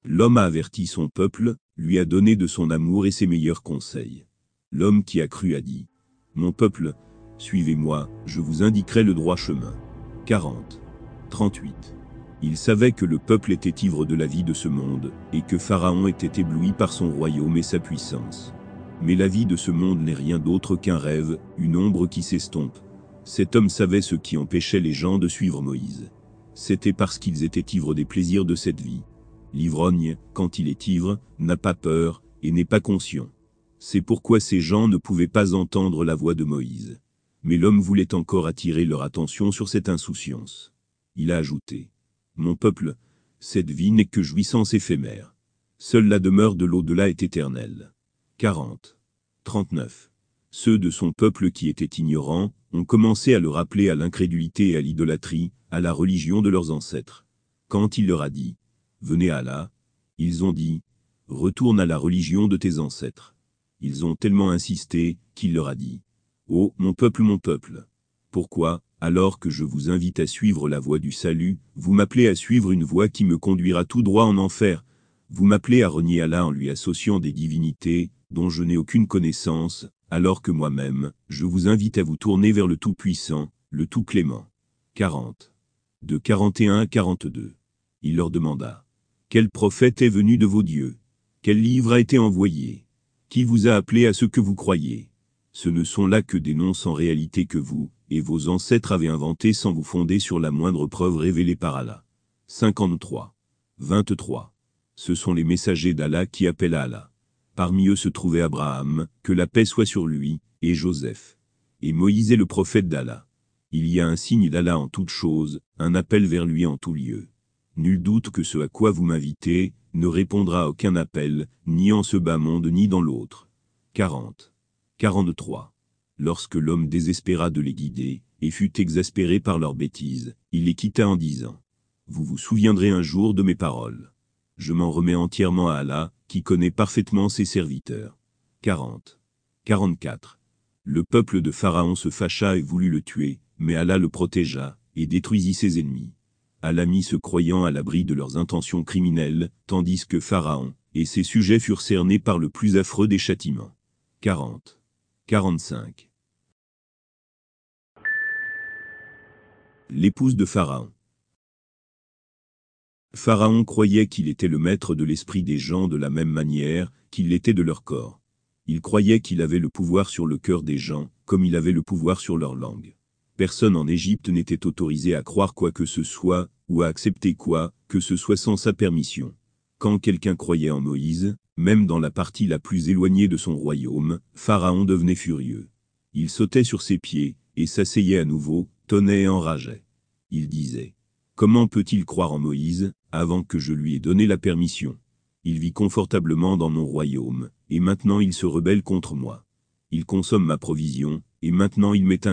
L'homme a averti son peuple, lui a donné de son amour et ses meilleurs conseils. L'homme qui a cru a dit, Mon peuple, suivez-moi, je vous indiquerai le droit chemin. 40. 38. Il savait que le peuple était ivre de la vie de ce monde, et que Pharaon était ébloui par son royaume et sa puissance. Mais la vie de ce monde n'est rien d'autre qu'un rêve, une ombre qui s'estompe. Cet homme savait ce qui empêchait les gens de suivre Moïse. C'était parce qu'ils étaient ivres des plaisirs de cette vie. L'ivrogne, quand il est ivre, n'a pas peur, et n'est pas conscient. C'est pourquoi ces gens ne pouvaient pas entendre la voix de Moïse. Mais l'homme voulait encore attirer leur attention sur cette insouciance. Il a ajouté, Mon peuple, cette vie n'est que jouissance éphémère. Seule la demeure de l'au-delà est éternelle. 40. 39. Ceux de son peuple qui étaient ignorants, ont commencé à le rappeler à l'incrédulité et à l'idolâtrie, à la religion de leurs ancêtres. Quand il leur a dit, Venez à là, ils ont dit, Retourne à la religion de tes ancêtres. Ils ont tellement insisté, qu'il leur a dit, Oh, mon peuple, mon peuple. Pourquoi, alors que je vous invite à suivre la voie du salut, vous m'appelez à suivre une voie qui me conduira tout droit en enfer? Vous m'appelez à renier Allah en lui associant des divinités, dont je n'ai aucune connaissance, alors que moi-même, je vous invite à vous tourner vers le Tout-Puissant, le Tout-Clément. 40. De 41 à 42. Il leur demanda. Quel prophète est venu de vos dieux? Quel livre a été envoyé? Qui vous a appelé à ce que vous croyez Ce ne sont là que des noms sans réalité que vous, et vos ancêtres avaient inventé sans vous fonder sur la moindre preuve révélée par Allah. 53. 23. Ce sont les messagers d'Allah qui appellent à Allah. Parmi eux se trouvait Abraham, que la paix soit sur lui, et Joseph. Et Moïse est le prophète d'Allah. Il y a un signe d'Allah en toute chose, un appel vers lui en tout lieu. Nul doute que ce à quoi vous m'invitez, ne répondra à aucun appel, ni en ce bas monde ni dans l'autre. 40. 43. Lorsque l'homme désespéra de les guider, et fut exaspéré par leurs bêtises, il les quitta en disant Vous vous souviendrez un jour de mes paroles. Je m'en remets entièrement à Allah, qui connaît parfaitement ses serviteurs. 40. 44. Le peuple de Pharaon se fâcha et voulut le tuer, mais Allah le protégea, et détruisit ses ennemis. Allah mit se croyant à l'abri de leurs intentions criminelles, tandis que Pharaon et ses sujets furent cernés par le plus affreux des châtiments. 40. 45. L'épouse de Pharaon. Pharaon croyait qu'il était le maître de l'esprit des gens de la même manière qu'il l'était de leur corps. Il croyait qu'il avait le pouvoir sur le cœur des gens, comme il avait le pouvoir sur leur langue. Personne en Égypte n'était autorisé à croire quoi que ce soit, ou à accepter quoi que ce soit sans sa permission. Quand quelqu'un croyait en Moïse, même dans la partie la plus éloignée de son royaume, Pharaon devenait furieux. Il sautait sur ses pieds, et s'asseyait à nouveau, tonnait et enrageait. Il disait, Comment peut-il croire en Moïse, avant que je lui ai donné la permission? Il vit confortablement dans mon royaume, et maintenant il se rebelle contre moi. Il consomme ma provision, et maintenant il m'est.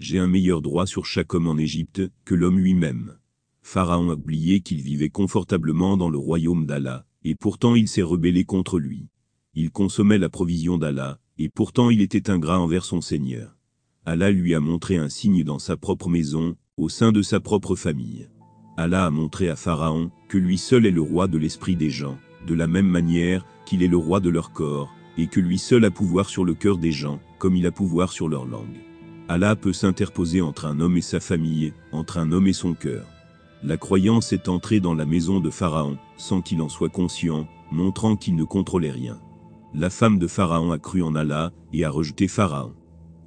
J'ai un meilleur droit sur chaque homme en Égypte que l'homme lui-même. Pharaon a oublié qu'il vivait confortablement dans le royaume d'Allah, et pourtant il s'est rebellé contre lui. Il consommait la provision d'Allah, et pourtant il était ingrat envers son Seigneur. Allah lui a montré un signe dans sa propre maison, au sein de sa propre famille. Allah a montré à Pharaon que lui seul est le roi de l'esprit des gens, de la même manière qu'il est le roi de leur corps, et que lui seul a pouvoir sur le cœur des gens, comme il a pouvoir sur leur langue. Allah peut s'interposer entre un homme et sa famille, entre un homme et son cœur. La croyance est entrée dans la maison de Pharaon, sans qu'il en soit conscient, montrant qu'il ne contrôlait rien. La femme de Pharaon a cru en Allah, et a rejeté Pharaon.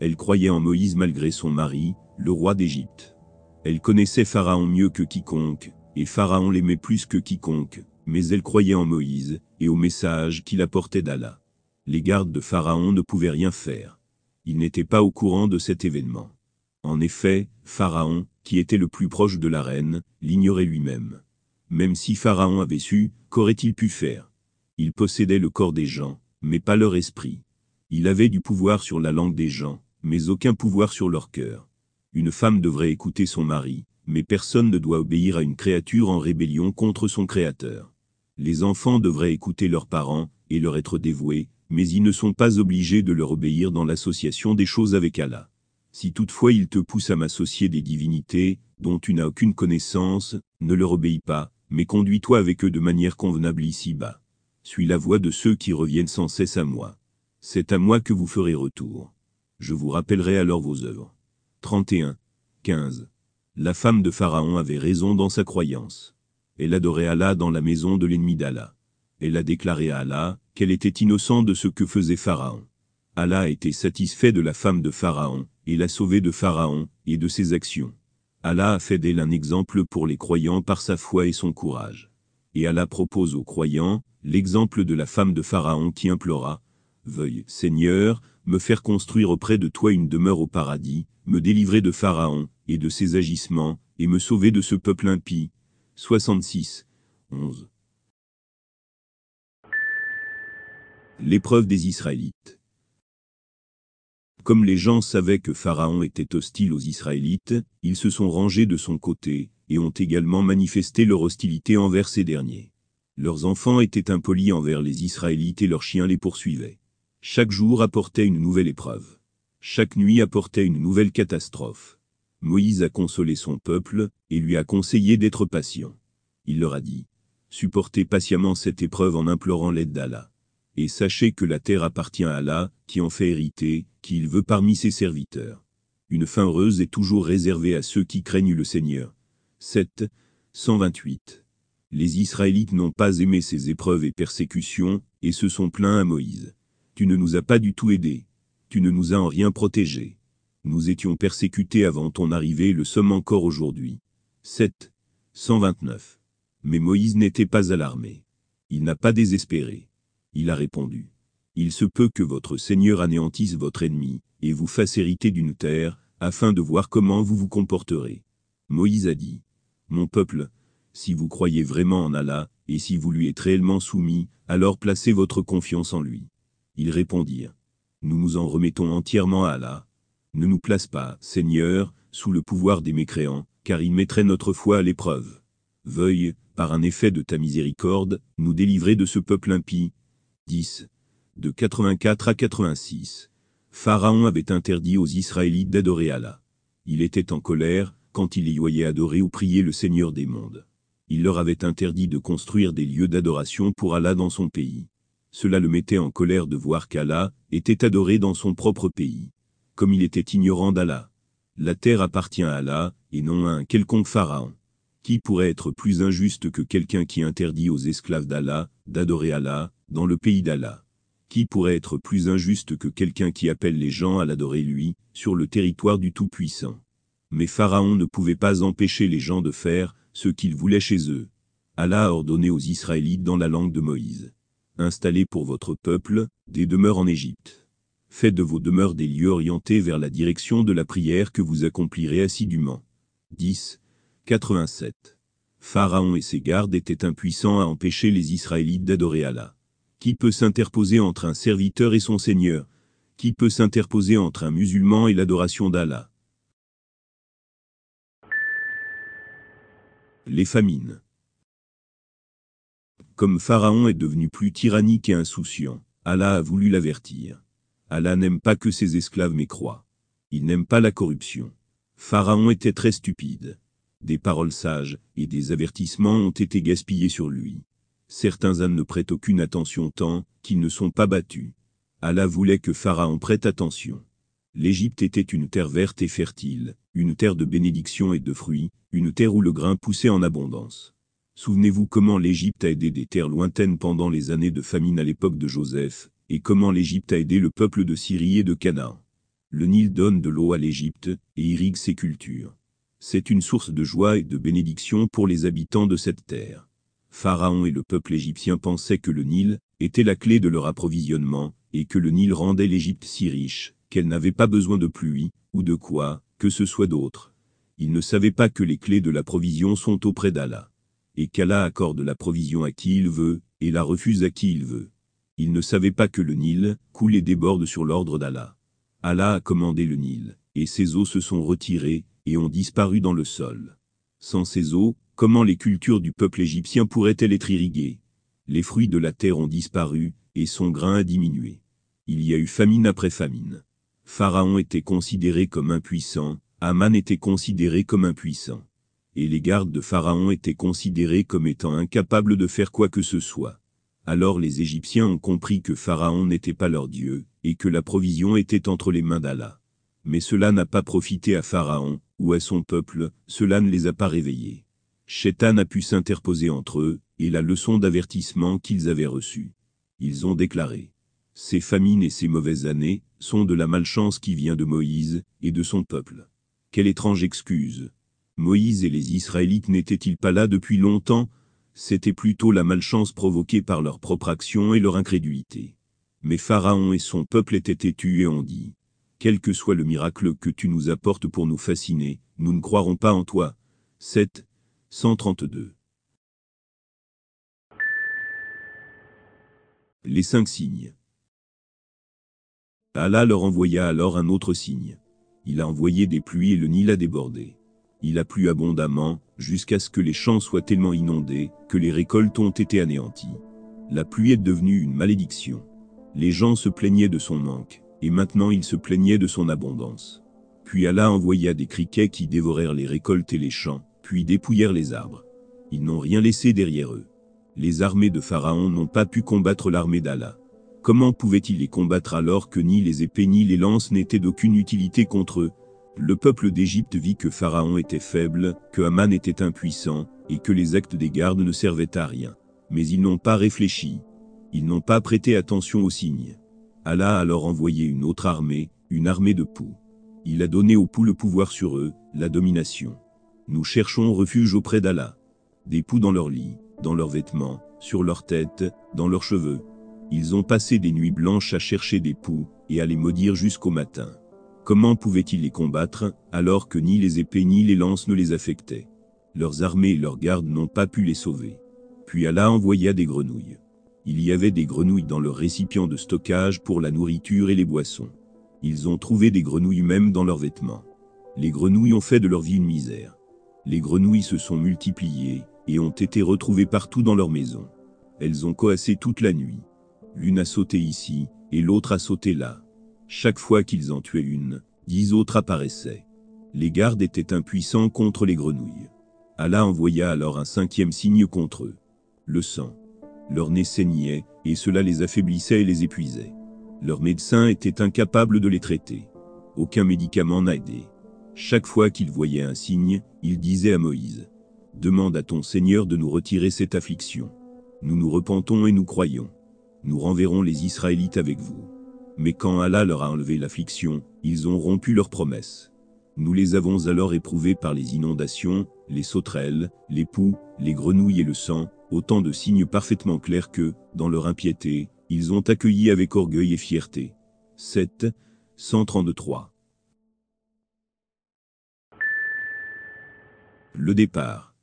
Elle croyait en Moïse malgré son mari, le roi d'Égypte. Elle connaissait Pharaon mieux que quiconque, et Pharaon l'aimait plus que quiconque, mais elle croyait en Moïse, et au message qu'il apportait d'Allah. Les gardes de Pharaon ne pouvaient rien faire. Ils n'étaient pas au courant de cet événement. En effet, Pharaon, qui était le plus proche de la reine, l'ignorait lui-même. Même si Pharaon avait su, qu'aurait-il pu faire? Il possédait le corps des gens, mais pas leur esprit. Il avait du pouvoir sur la langue des gens, mais aucun pouvoir sur leur cœur. Une femme devrait écouter son mari, mais personne ne doit obéir à une créature en rébellion contre son créateur. Les enfants devraient écouter leurs parents, et leur être dévoués, mais ils ne sont pas obligés de leur obéir dans l'association des choses avec Allah. Si toutefois ils te poussent à m'associer des divinités, dont tu n'as aucune connaissance, ne leur obéis pas, mais conduis-toi avec eux de manière convenable ici-bas. Suis la voie de ceux qui reviennent sans cesse à moi. C'est à moi que vous ferez retour. Je vous rappellerai alors vos œuvres. 31. 15. La femme de Pharaon avait raison dans sa croyance. Elle adorait Allah dans la maison de l'ennemi d'Allah. Elle a déclaré à Allah qu'elle était innocente de ce que faisait Pharaon. Allah était satisfait de la femme de Pharaon, et l'a sauvée de Pharaon, et de ses actions. Allah a fait d'elle un exemple pour les croyants par sa foi et son courage. Et Allah propose aux croyants, l'exemple de la femme de Pharaon qui implora, Veuille, Seigneur, me faire construire auprès de toi une demeure au paradis, me délivrer de Pharaon, et de ses agissements, et me sauver de ce peuple impie. 66. 11. L'épreuve des Israélites. Comme les gens savaient que Pharaon était hostile aux Israélites, ils se sont rangés de son côté, et ont également manifesté leur hostilité envers ces derniers. Leurs enfants étaient impolis envers les Israélites et leurs chiens les poursuivaient. Chaque jour apportait une nouvelle épreuve. Chaque nuit apportait une nouvelle catastrophe. Moïse a consolé son peuple, et lui a conseillé d'être patient. Il leur a dit, supportez patiemment cette épreuve en implorant l'aide d'Allah. Et sachez que la terre appartient à Allah, qui en fait hériter, qu'il veut parmi ses serviteurs. Une fin heureuse est toujours réservée à ceux qui craignent le Seigneur. 7. 128. Les Israélites n'ont pas aimé ces épreuves et persécutions, et se sont plaints à Moïse. Tu ne nous as pas du tout aidés. Tu ne nous as en rien protégés. Nous étions persécutés avant ton arrivée et le sommes encore aujourd'hui. 7. 129. Mais Moïse n'était pas alarmé. Il n'a pas désespéré. Il a répondu. Il se peut que votre Seigneur anéantisse votre ennemi, et vous fasse hériter d'une terre, afin de voir comment vous vous comporterez. Moïse a dit. Mon peuple, si vous croyez vraiment en Allah, et si vous lui êtes réellement soumis, alors placez votre confiance en lui. Ils répondirent. Nous nous en remettons entièrement à Allah. Ne nous place pas, Seigneur, sous le pouvoir des mécréants, car il mettrait notre foi à l'épreuve. Veuille, par un effet de ta miséricorde, nous délivrer de ce peuple impie. 10. De 84 à 86. Pharaon avait interdit aux Israélites d'adorer Allah. Il était en colère, quand il y voyait adorer ou prier le Seigneur des mondes. Il leur avait interdit de construire des lieux d'adoration pour Allah dans son pays. Cela le mettait en colère de voir qu'Allah était adoré dans son propre pays. Comme il était ignorant d'Allah. La terre appartient à Allah, et non à un quelconque pharaon. Qui pourrait être plus injuste que quelqu'un qui interdit aux esclaves d'Allah d'adorer Allah dans le pays d'Allah Qui pourrait être plus injuste que quelqu'un qui appelle les gens à l'adorer lui sur le territoire du Tout-Puissant? Mais Pharaon ne pouvait pas empêcher les gens de faire ce qu'ils voulaient chez eux. Allah a ordonné aux Israélites dans la langue de Moïse installez pour votre peuple des demeures en Égypte. Faites de vos demeures des lieux orientés vers la direction de la prière que vous accomplirez assidûment. 10. 87. Pharaon et ses gardes étaient impuissants à empêcher les Israélites d'adorer Allah. Qui peut s'interposer entre un serviteur et son Seigneur Qui peut s'interposer entre un musulman et l'adoration d'Allah Les famines. Comme Pharaon est devenu plus tyrannique et insouciant, Allah a voulu l'avertir. Allah n'aime pas que ses esclaves mécroient. Il n'aime pas la corruption. Pharaon était très stupide. Des paroles sages et des avertissements ont été gaspillés sur lui. Certains ânes ne prêtent aucune attention tant qu'ils ne sont pas battus. Allah voulait que Pharaon prête attention. L'Égypte était une terre verte et fertile, une terre de bénédiction et de fruits, une terre où le grain poussait en abondance. Souvenez-vous comment l'Égypte a aidé des terres lointaines pendant les années de famine à l'époque de Joseph, et comment l'Égypte a aidé le peuple de Syrie et de Canaan. Le Nil donne de l'eau à l'Égypte et irrigue ses cultures. C'est une source de joie et de bénédiction pour les habitants de cette terre. Pharaon et le peuple égyptien pensaient que le Nil était la clé de leur approvisionnement, et que le Nil rendait l'Égypte si riche, qu'elle n'avait pas besoin de pluie, ou de quoi, que ce soit d'autre. Ils ne savaient pas que les clés de la provision sont auprès d'Allah. Et qu'Allah accorde la provision à qui il veut, et la refuse à qui il veut. Ils ne savaient pas que le Nil coule et déborde sur l'ordre d'Allah. Allah a commandé le Nil, et ses eaux se sont retirées, et ont disparu dans le sol. Sans ces eaux, Comment les cultures du peuple égyptien pourraient-elles être irriguées? Les fruits de la terre ont disparu, et son grain a diminué. Il y a eu famine après famine. Pharaon était considéré comme impuissant, Aman était considéré comme impuissant. Et les gardes de Pharaon étaient considérés comme étant incapables de faire quoi que ce soit. Alors les Égyptiens ont compris que Pharaon n'était pas leur Dieu, et que la provision était entre les mains d'Allah. Mais cela n'a pas profité à Pharaon, ou à son peuple, cela ne les a pas réveillés. Chétan a pu s'interposer entre eux, et la leçon d'avertissement qu'ils avaient reçue. Ils ont déclaré. Ces famines et ces mauvaises années sont de la malchance qui vient de Moïse et de son peuple. Quelle étrange excuse. Moïse et les Israélites n'étaient-ils pas là depuis longtemps? C'était plutôt la malchance provoquée par leur propre action et leur incrédulité. Mais Pharaon et son peuple étaient têtus et ont dit Quel que soit le miracle que tu nous apportes pour nous fasciner, nous ne croirons pas en toi. 7. 132. Les cinq signes. Allah leur envoya alors un autre signe. Il a envoyé des pluies et le Nil a débordé. Il a plu abondamment, jusqu'à ce que les champs soient tellement inondés, que les récoltes ont été anéanties. La pluie est devenue une malédiction. Les gens se plaignaient de son manque, et maintenant ils se plaignaient de son abondance. Puis Allah envoya des criquets qui dévorèrent les récoltes et les champs, dépouillèrent les arbres. Ils n'ont rien laissé derrière eux. Les armées de Pharaon n'ont pas pu combattre l'armée d'Allah. Comment pouvaient-ils les combattre alors que ni les épées ni les lances n'étaient d'aucune utilité contre eux? Le peuple d'Égypte vit que Pharaon était faible, que Haman était impuissant, et que les actes des gardes ne servaient à rien. Mais ils n'ont pas réfléchi. Ils n'ont pas prêté attention aux signes. Allah a alors envoyé une autre armée, une armée de poux. Il a donné aux poux le pouvoir sur eux, la domination. Nous cherchons refuge auprès d'Allah. Des poux dans leur lit, dans leurs vêtements, sur leurs têtes, dans leurs cheveux. Ils ont passé des nuits blanches à chercher des poux, et à les maudire jusqu'au matin. Comment pouvaient-ils les combattre, alors que ni les épées ni les lances ne les affectaient? Leurs armées et leurs gardes n'ont pas pu les sauver. Puis Allah envoya des grenouilles. Il y avait des grenouilles dans leurs récipients de stockage pour la nourriture et les boissons. Ils ont trouvé des grenouilles même dans leurs vêtements. Les grenouilles ont fait de leur vie une misère les grenouilles se sont multipliées et ont été retrouvées partout dans leur maison. Elles ont coassé toute la nuit. L'une a sauté ici et l'autre a sauté là. Chaque fois qu'ils en tuaient une, dix autres apparaissaient. Les gardes étaient impuissants contre les grenouilles. Allah envoya alors un cinquième signe contre eux. Le sang. Leur nez saignait, et cela les affaiblissait et les épuisait. Leurs médecins étaient incapables de les traiter. Aucun médicament n'a aidé. Chaque fois qu'il voyait un signe, il disait à Moïse, Demande à ton Seigneur de nous retirer cette affliction. Nous nous repentons et nous croyons. Nous renverrons les Israélites avec vous. Mais quand Allah leur a enlevé l'affliction, ils ont rompu leur promesse. Nous les avons alors éprouvés par les inondations, les sauterelles, les poux, les grenouilles et le sang, autant de signes parfaitement clairs que, dans leur impiété, ils ont accueilli avec orgueil et fierté. 7. 133 Le départ.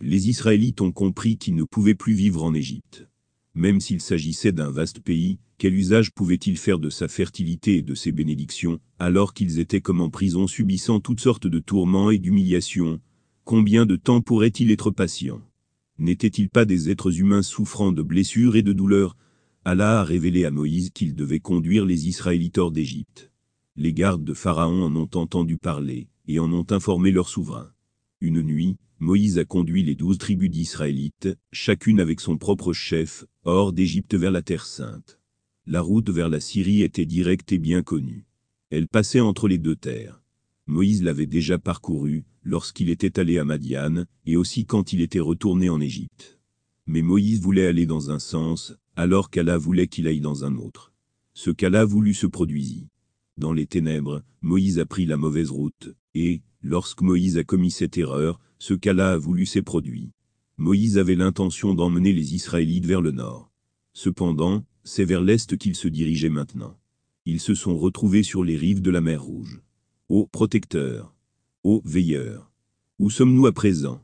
Les Israélites ont compris qu'ils ne pouvaient plus vivre en Égypte. Même s'il s'agissait d'un vaste pays, quel usage pouvaient-ils faire de sa fertilité et de ses bénédictions, alors qu'ils étaient comme en prison subissant toutes sortes de tourments et d'humiliations? Combien de temps pourraient-ils être patients? N'étaient-ils pas des êtres humains souffrant de blessures et de douleurs? Allah a révélé à Moïse qu'il devait conduire les Israélites hors d'Égypte. Les gardes de Pharaon en ont entendu parler, et en ont informé leur souverain. Une nuit, Moïse a conduit les douze tribus d'Israélites, chacune avec son propre chef, hors d'Égypte vers la Terre Sainte. La route vers la Syrie était directe et bien connue. Elle passait entre les deux terres. Moïse l'avait déjà parcourue, lorsqu'il était allé à Madiane, et aussi quand il était retourné en Égypte. Mais Moïse voulait aller dans un sens, alors qu'Allah voulait qu'il aille dans un autre. Ce qu'Allah voulut se produisit. Dans les ténèbres, Moïse a pris la mauvaise route, et, lorsque Moïse a commis cette erreur, ce qu'Allah a voulu s'est produit. Moïse avait l'intention d'emmener les Israélites vers le nord. Cependant, c'est vers l'est qu'ils se dirigeaient maintenant. Ils se sont retrouvés sur les rives de la mer Rouge. Ô protecteur, ô veilleur, où sommes-nous à présent?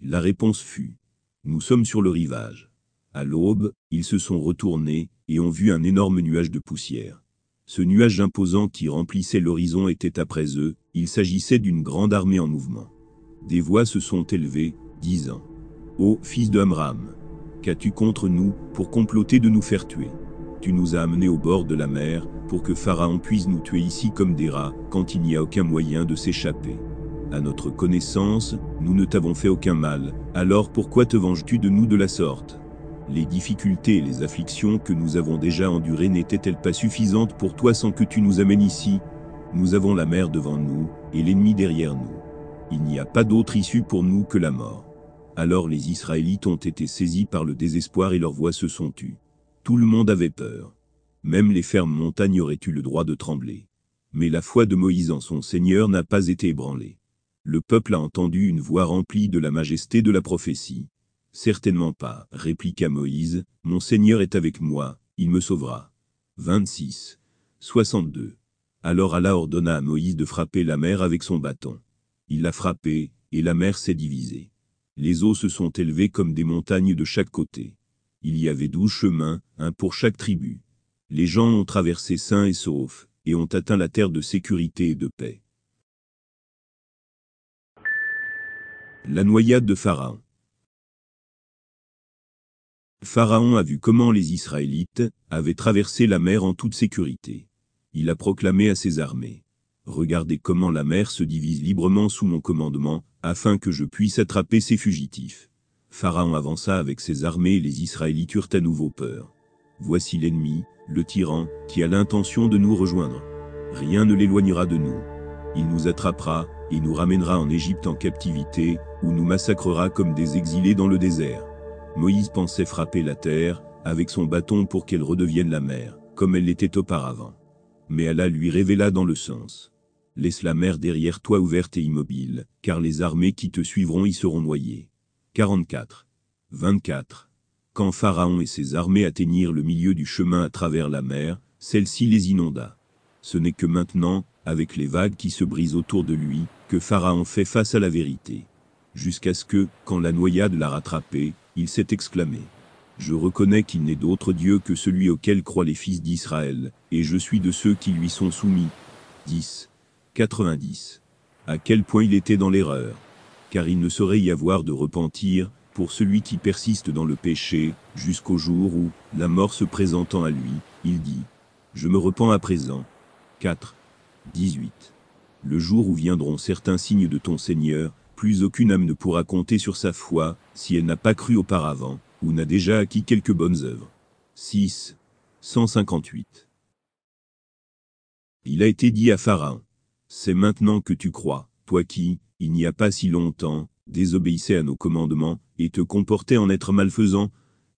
La réponse fut Nous sommes sur le rivage. À l'aube, ils se sont retournés et ont vu un énorme nuage de poussière. Ce nuage imposant qui remplissait l'horizon était après eux, il s'agissait d'une grande armée en mouvement. Des voix se sont élevées, disant Ô fils de Amram, qu'as-tu contre nous pour comploter de nous faire tuer? Tu nous as amenés au bord de la mer pour que Pharaon puisse nous tuer ici comme des rats quand il n'y a aucun moyen de s'échapper. À notre connaissance, nous ne t'avons fait aucun mal, alors pourquoi te venges-tu de nous de la sorte? Les difficultés et les afflictions que nous avons déjà endurées n'étaient-elles pas suffisantes pour toi sans que tu nous amènes ici? Nous avons la mer devant nous, et l'ennemi derrière nous. Il n'y a pas d'autre issue pour nous que la mort. Alors les Israélites ont été saisis par le désespoir et leurs voix se sont tues. Tout le monde avait peur. Même les fermes montagnes auraient eu le droit de trembler. Mais la foi de Moïse en son Seigneur n'a pas été ébranlée. Le peuple a entendu une voix remplie de la majesté de la prophétie. Certainement pas, répliqua Moïse, Mon Seigneur est avec moi, il me sauvera. 26. 62. Alors Allah ordonna à Moïse de frapper la mer avec son bâton. Il l'a frappée, et la mer s'est divisée. Les eaux se sont élevées comme des montagnes de chaque côté. Il y avait douze chemins, un pour chaque tribu. Les gens ont traversé sains et saufs, et ont atteint la terre de sécurité et de paix. La noyade de Pharaon. Pharaon a vu comment les Israélites avaient traversé la mer en toute sécurité. Il a proclamé à ses armées. Regardez comment la mer se divise librement sous mon commandement, afin que je puisse attraper ces fugitifs. Pharaon avança avec ses armées et les Israélites eurent à nouveau peur. Voici l'ennemi, le tyran, qui a l'intention de nous rejoindre. Rien ne l'éloignera de nous. Il nous attrapera, et nous ramènera en Égypte en captivité, ou nous massacrera comme des exilés dans le désert. Moïse pensait frapper la terre avec son bâton pour qu'elle redevienne la mer, comme elle l'était auparavant. Mais Allah lui révéla dans le sens. Laisse la mer derrière toi ouverte et immobile, car les armées qui te suivront y seront noyées. 44. 24. Quand Pharaon et ses armées atteignirent le milieu du chemin à travers la mer, celle-ci les inonda. Ce n'est que maintenant, avec les vagues qui se brisent autour de lui, que Pharaon fait face à la vérité. Jusqu'à ce que, quand la noyade l'a rattrapé, il s'est exclamé. Je reconnais qu'il n'est d'autre Dieu que celui auquel croient les fils d'Israël, et je suis de ceux qui lui sont soumis. 10. 90. À quel point il était dans l'erreur. Car il ne saurait y avoir de repentir, pour celui qui persiste dans le péché, jusqu'au jour où, la mort se présentant à lui, il dit Je me repens à présent. 4. 18. Le jour où viendront certains signes de ton Seigneur, plus aucune âme ne pourra compter sur sa foi, si elle n'a pas cru auparavant, ou n'a déjà acquis quelques bonnes œuvres. 6. 158. Il a été dit à Pharaon, C'est maintenant que tu crois, toi qui, il n'y a pas si longtemps, désobéissais à nos commandements, et te comportais en être malfaisant.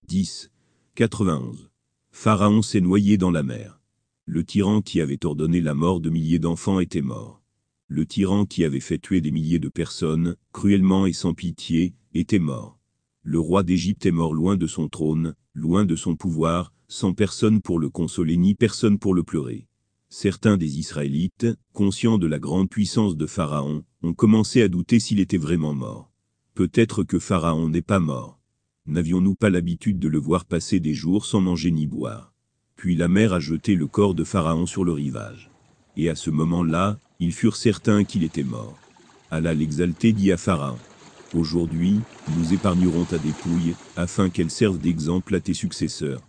10. 91. Pharaon s'est noyé dans la mer. Le tyran qui avait ordonné la mort de milliers d'enfants était mort. Le tyran qui avait fait tuer des milliers de personnes, cruellement et sans pitié, était mort. Le roi d'Égypte est mort loin de son trône, loin de son pouvoir, sans personne pour le consoler ni personne pour le pleurer. Certains des Israélites, conscients de la grande puissance de Pharaon, ont commencé à douter s'il était vraiment mort. Peut-être que Pharaon n'est pas mort. N'avions-nous pas l'habitude de le voir passer des jours sans manger ni boire? Puis la mer a jeté le corps de Pharaon sur le rivage. Et à ce moment-là, ils furent certains qu'il était mort. Allah l'exalté dit à Pharaon, Aujourd'hui, nous épargnerons ta dépouille, afin qu'elle serve d'exemple à tes successeurs.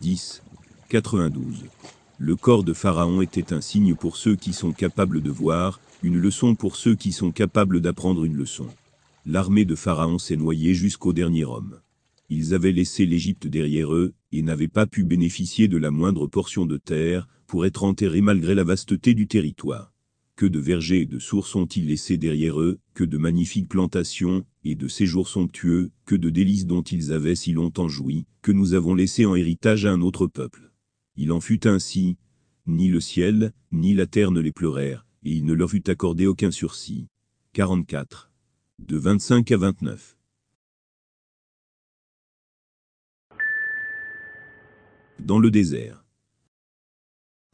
10. 92. Le corps de Pharaon était un signe pour ceux qui sont capables de voir, une leçon pour ceux qui sont capables d'apprendre une leçon. L'armée de Pharaon s'est noyée jusqu'au dernier homme. Ils avaient laissé l'Égypte derrière eux, et n'avaient pas pu bénéficier de la moindre portion de terre, pour être enterrés malgré la vasteté du territoire. Que de vergers et de sources ont-ils laissé derrière eux, que de magnifiques plantations, et de séjours somptueux, que de délices dont ils avaient si longtemps joui, que nous avons laissé en héritage à un autre peuple. Il en fut ainsi, ni le ciel, ni la terre ne les pleurèrent, et il ne leur fut accordé aucun sursis. 44. De 25 à 29. Dans le désert.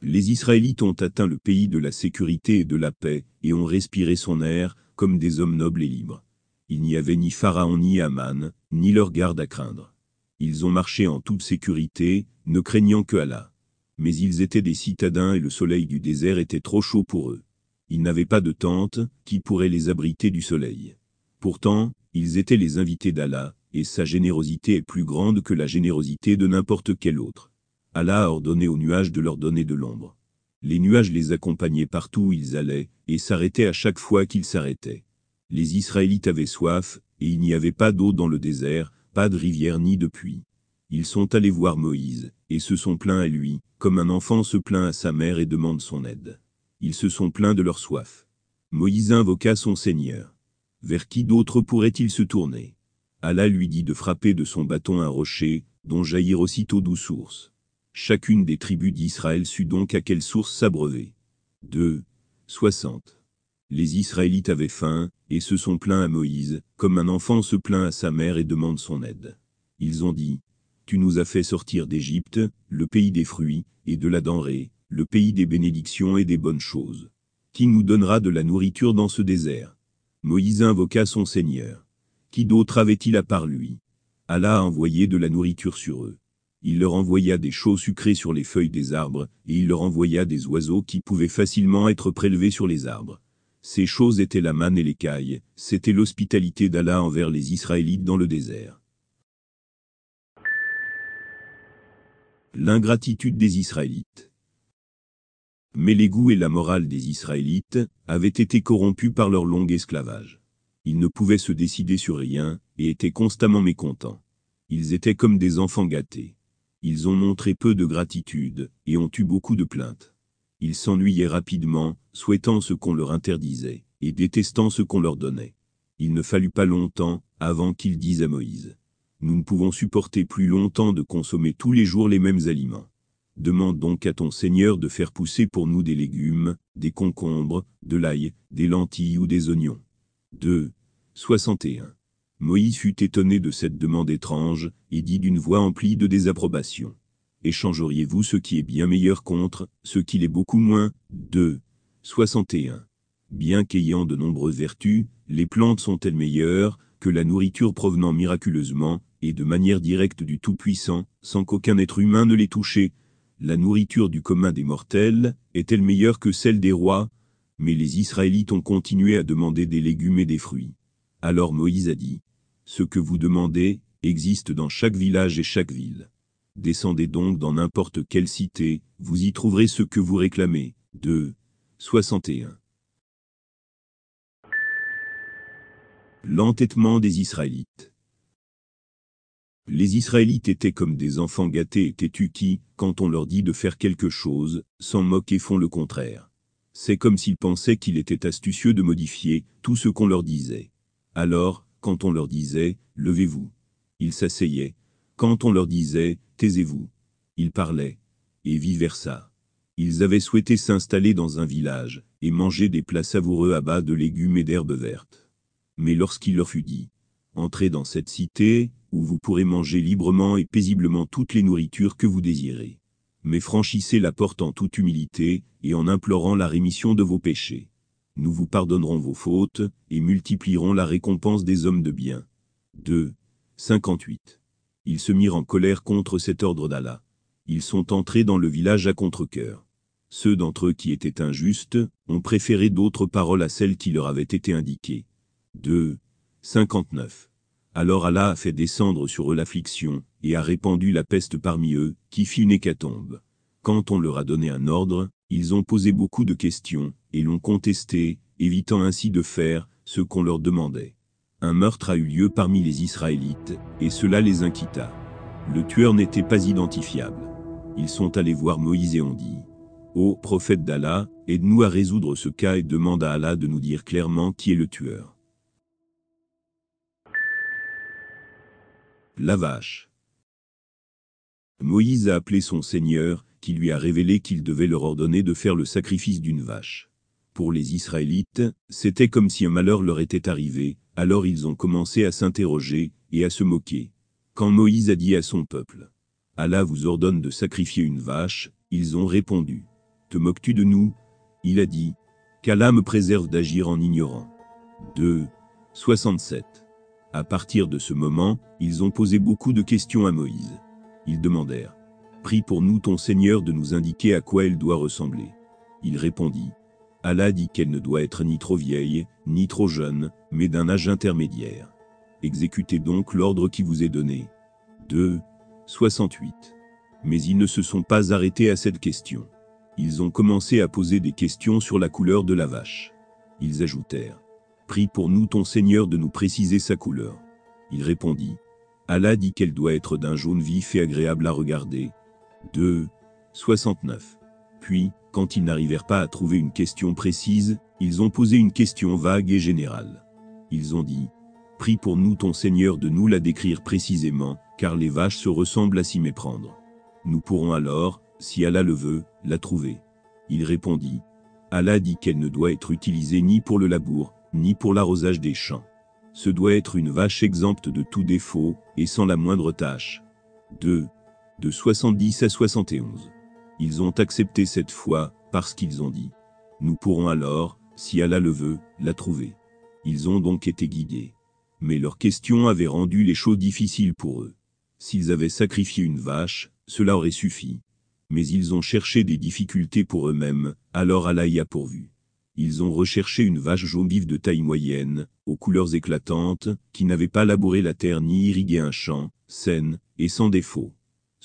Les Israélites ont atteint le pays de la sécurité et de la paix, et ont respiré son air, comme des hommes nobles et libres. Il n'y avait ni Pharaon ni Aman, ni leur garde à craindre. Ils ont marché en toute sécurité, ne craignant que Allah. Mais ils étaient des citadins et le soleil du désert était trop chaud pour eux. Ils n'avaient pas de tente, qui pourrait les abriter du soleil. Pourtant, ils étaient les invités d'Allah, et sa générosité est plus grande que la générosité de n'importe quel autre. Allah a ordonné aux nuages de leur donner de l'ombre. Les nuages les accompagnaient partout où ils allaient, et s'arrêtaient à chaque fois qu'ils s'arrêtaient. Les Israélites avaient soif, et il n'y avait pas d'eau dans le désert, pas de rivière ni de puits. Ils sont allés voir Moïse, et se sont plaints à lui, comme un enfant se plaint à sa mère et demande son aide. Ils se sont plaints de leur soif. Moïse invoqua son Seigneur. Vers qui d'autre pourrait-il se tourner? Allah lui dit de frapper de son bâton un rocher, dont jaillir aussitôt d'où source. Chacune des tribus d'Israël sut donc à quelle source s'abreuver. 2. 60. Les Israélites avaient faim, et se sont plaints à Moïse, comme un enfant se plaint à sa mère et demande son aide. Ils ont dit, Tu nous as fait sortir d'Égypte, le pays des fruits, et de la denrée, le pays des bénédictions et des bonnes choses. Qui nous donnera de la nourriture dans ce désert? Moïse invoqua son Seigneur. Qui d'autre avait-il à part lui? Allah a envoyé de la nourriture sur eux. Il leur envoya des chaux sucrées sur les feuilles des arbres, et il leur envoya des oiseaux qui pouvaient facilement être prélevés sur les arbres. Ces choses étaient la manne et l'écaille, c'était l'hospitalité d'Allah envers les Israélites dans le désert. L'ingratitude des Israélites. Mais les goûts et la morale des Israélites avaient été corrompus par leur long esclavage. Ils ne pouvaient se décider sur rien, et étaient constamment mécontents. Ils étaient comme des enfants gâtés. Ils ont montré peu de gratitude, et ont eu beaucoup de plaintes. Ils s'ennuyaient rapidement, souhaitant ce qu'on leur interdisait, et détestant ce qu'on leur donnait. Il ne fallut pas longtemps, avant qu'ils disent à Moïse. Nous ne pouvons supporter plus longtemps de consommer tous les jours les mêmes aliments. Demande donc à ton Seigneur de faire pousser pour nous des légumes, des concombres, de l'ail, des lentilles ou des oignons. 2. 61. Moïse fut étonné de cette demande étrange, et dit d'une voix emplie de désapprobation. Échangeriez-vous ce qui est bien meilleur contre, ce qui l'est beaucoup moins? 2. 61. Bien qu'ayant de nombreuses vertus, les plantes sont-elles meilleures que la nourriture provenant miraculeusement, et de manière directe du Tout-Puissant, sans qu'aucun être humain ne l'ait touchée? La nourriture du commun des mortels est-elle meilleure que celle des rois? Mais les Israélites ont continué à demander des légumes et des fruits. Alors Moïse a dit, ce que vous demandez existe dans chaque village et chaque ville. Descendez donc dans n'importe quelle cité, vous y trouverez ce que vous réclamez. 2. 61. L'entêtement des Israélites. Les Israélites étaient comme des enfants gâtés et têtus qui, quand on leur dit de faire quelque chose, s'en moquent et font le contraire. C'est comme s'ils pensaient qu'il était astucieux de modifier tout ce qu'on leur disait. Alors, quand on leur disait « Levez-vous », ils s'asseyaient. Quand on leur disait « Taisez-vous », ils parlaient. Et vice-versa. Ils avaient souhaité s'installer dans un village, et manger des plats savoureux à bas de légumes et d'herbes vertes. Mais lorsqu'il leur fut dit « Entrez dans cette cité, où vous pourrez manger librement et paisiblement toutes les nourritures que vous désirez. Mais franchissez la porte en toute humilité, et en implorant la rémission de vos péchés. Nous vous pardonnerons vos fautes, et multiplierons la récompense des hommes de bien. 2. 58. Ils se mirent en colère contre cet ordre d'Allah. Ils sont entrés dans le village à contre-cœur. Ceux d'entre eux qui étaient injustes ont préféré d'autres paroles à celles qui leur avaient été indiquées. 2. 59. Alors Allah a fait descendre sur eux l'affliction, et a répandu la peste parmi eux, qui fit une hécatombe. Quand on leur a donné un ordre, ils ont posé beaucoup de questions, et l'ont contesté, évitant ainsi de faire ce qu'on leur demandait. Un meurtre a eu lieu parmi les Israélites, et cela les inquiéta. Le tueur n'était pas identifiable. Ils sont allés voir Moïse et ont dit, Ô prophète d'Allah, aide-nous à résoudre ce cas et demande à Allah de nous dire clairement qui est le tueur. La vache. Moïse a appelé son Seigneur, qui lui a révélé qu'il devait leur ordonner de faire le sacrifice d'une vache. Pour les Israélites, c'était comme si un malheur leur était arrivé, alors ils ont commencé à s'interroger et à se moquer. Quand Moïse a dit à son peuple, Allah vous ordonne de sacrifier une vache, ils ont répondu, Te moques-tu de nous? Il a dit, Qu'Allah me préserve d'agir en ignorant. 2. 67. À partir de ce moment, ils ont posé beaucoup de questions à Moïse. Ils demandèrent Prie pour nous ton Seigneur de nous indiquer à quoi elle doit ressembler. Il répondit Allah dit qu'elle ne doit être ni trop vieille, ni trop jeune, mais d'un âge intermédiaire. Exécutez donc l'ordre qui vous est donné. 2. 68. Mais ils ne se sont pas arrêtés à cette question. Ils ont commencé à poser des questions sur la couleur de la vache. Ils ajoutèrent Prie pour nous ton Seigneur de nous préciser sa couleur. Il répondit, Allah dit qu'elle doit être d'un jaune vif et agréable à regarder. 2. 69. Puis, quand ils n'arrivèrent pas à trouver une question précise, ils ont posé une question vague et générale. Ils ont dit, Prie pour nous ton Seigneur de nous la décrire précisément, car les vaches se ressemblent à s'y méprendre. Nous pourrons alors, si Allah le veut, la trouver. Il répondit, Allah dit qu'elle ne doit être utilisée ni pour le labour, ni pour l'arrosage des champs. Ce doit être une vache exempte de tout défaut, et sans la moindre tâche. 2. De 70 à 71. Ils ont accepté cette foi, parce qu'ils ont dit. Nous pourrons alors, si Allah le veut, la trouver. Ils ont donc été guidés. Mais leurs questions avaient rendu les choses difficiles pour eux. S'ils avaient sacrifié une vache, cela aurait suffi. Mais ils ont cherché des difficultés pour eux-mêmes, alors Allah y a pourvu. Ils ont recherché une vache jaune vive de taille moyenne, aux couleurs éclatantes, qui n'avait pas labouré la terre ni irrigué un champ, saine, et sans défaut.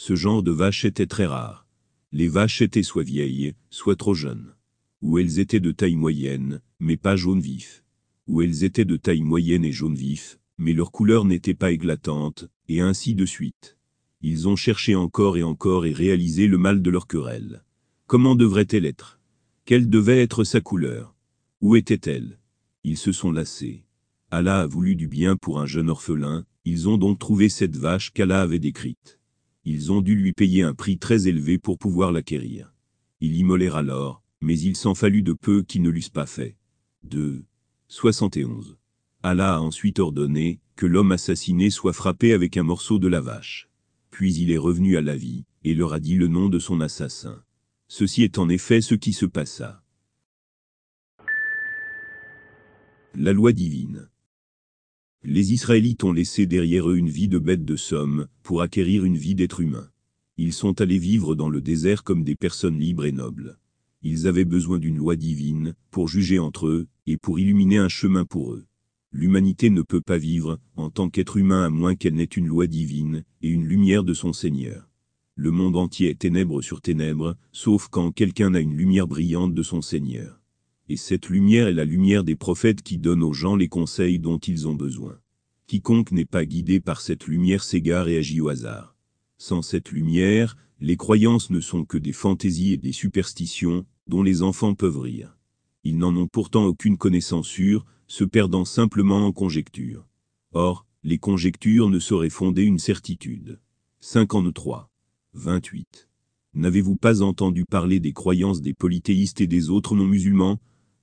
Ce genre de vache était très rare. Les vaches étaient soit vieilles, soit trop jeunes. Ou elles étaient de taille moyenne, mais pas jaune vif. Ou elles étaient de taille moyenne et jaune vif, mais leur couleur n'était pas éclatante, et ainsi de suite. Ils ont cherché encore et encore et réalisé le mal de leur querelle. Comment devrait-elle être? Quelle devait être sa couleur? Où était-elle? Ils se sont lassés. Allah a voulu du bien pour un jeune orphelin, ils ont donc trouvé cette vache qu'Allah avait décrite. Ils ont dû lui payer un prix très élevé pour pouvoir l'acquérir. Ils immolèrent alors, mais il s'en fallut de peu qu'ils ne l'eussent pas fait. 2. 71. Allah a ensuite ordonné que l'homme assassiné soit frappé avec un morceau de la vache. Puis il est revenu à la vie, et leur a dit le nom de son assassin. Ceci est en effet ce qui se passa. La loi divine. Les Israélites ont laissé derrière eux une vie de bêtes de somme, pour acquérir une vie d'être humain. Ils sont allés vivre dans le désert comme des personnes libres et nobles. Ils avaient besoin d'une loi divine, pour juger entre eux, et pour illuminer un chemin pour eux. L'humanité ne peut pas vivre, en tant qu'être humain à moins qu'elle n'ait une loi divine, et une lumière de son Seigneur le monde entier est ténèbres sur ténèbres, sauf quand quelqu'un a une lumière brillante de son Seigneur. Et cette lumière est la lumière des prophètes qui donnent aux gens les conseils dont ils ont besoin. Quiconque n'est pas guidé par cette lumière s'égare et agit au hasard. Sans cette lumière, les croyances ne sont que des fantaisies et des superstitions, dont les enfants peuvent rire. Ils n'en ont pourtant aucune connaissance sûre, se perdant simplement en conjectures. Or, les conjectures ne sauraient fonder une certitude. 53. 28. N'avez-vous pas entendu parler des croyances des polythéistes et des autres non-musulmans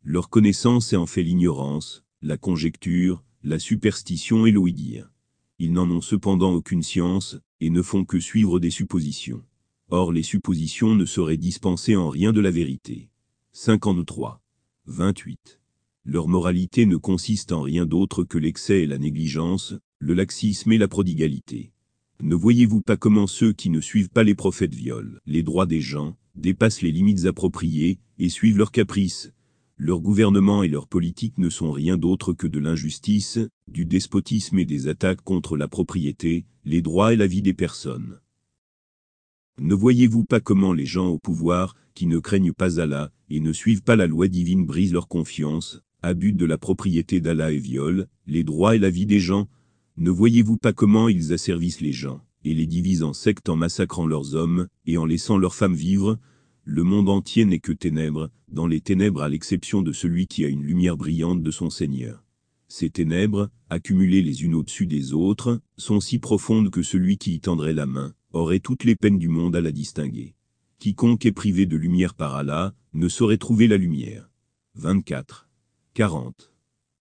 Leur connaissance est en fait l'ignorance, la conjecture, la superstition et l'ouï-dire. Ils n'en ont cependant aucune science, et ne font que suivre des suppositions. Or les suppositions ne seraient dispensées en rien de la vérité. 53. 28. Leur moralité ne consiste en rien d'autre que l'excès et la négligence, le laxisme et la prodigalité. Ne voyez-vous pas comment ceux qui ne suivent pas les prophètes violent les droits des gens, dépassent les limites appropriées, et suivent leurs caprices? Leur gouvernement et leur politique ne sont rien d'autre que de l'injustice, du despotisme et des attaques contre la propriété, les droits et la vie des personnes. Ne voyez-vous pas comment les gens au pouvoir, qui ne craignent pas Allah, et ne suivent pas la loi divine brisent leur confiance, abus de la propriété d'Allah et violent les droits et la vie des gens? Ne voyez-vous pas comment ils asservissent les gens, et les divisent en sectes en massacrant leurs hommes, et en laissant leurs femmes vivre? Le monde entier n'est que ténèbres, dans les ténèbres à l'exception de celui qui a une lumière brillante de son Seigneur. Ces ténèbres, accumulées les unes au-dessus des autres, sont si profondes que celui qui y tendrait la main, aurait toutes les peines du monde à la distinguer. Quiconque est privé de lumière par Allah, ne saurait trouver la lumière. 24. 40.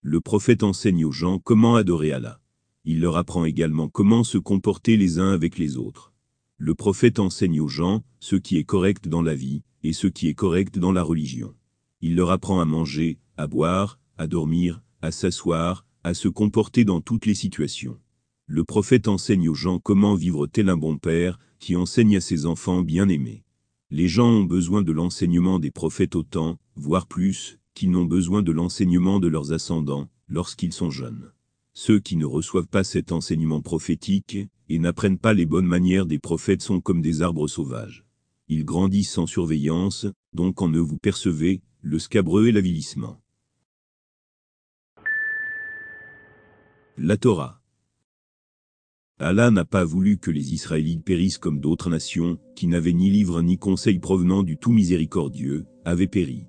Le prophète enseigne aux gens comment adorer Allah. Il leur apprend également comment se comporter les uns avec les autres. Le prophète enseigne aux gens ce qui est correct dans la vie et ce qui est correct dans la religion. Il leur apprend à manger, à boire, à dormir, à s'asseoir, à se comporter dans toutes les situations. Le prophète enseigne aux gens comment vivre tel un bon père, qui enseigne à ses enfants bien-aimés. Les gens ont besoin de l'enseignement des prophètes autant, voire plus, qu'ils n'ont besoin de l'enseignement de leurs ascendants, lorsqu'ils sont jeunes. Ceux qui ne reçoivent pas cet enseignement prophétique, et n'apprennent pas les bonnes manières des prophètes sont comme des arbres sauvages. Ils grandissent sans surveillance, donc en eux vous percevez, le scabreux et l'avilissement. La Torah. Allah n'a pas voulu que les Israélites périssent comme d'autres nations, qui n'avaient ni livre ni conseil provenant du tout miséricordieux, avaient péri.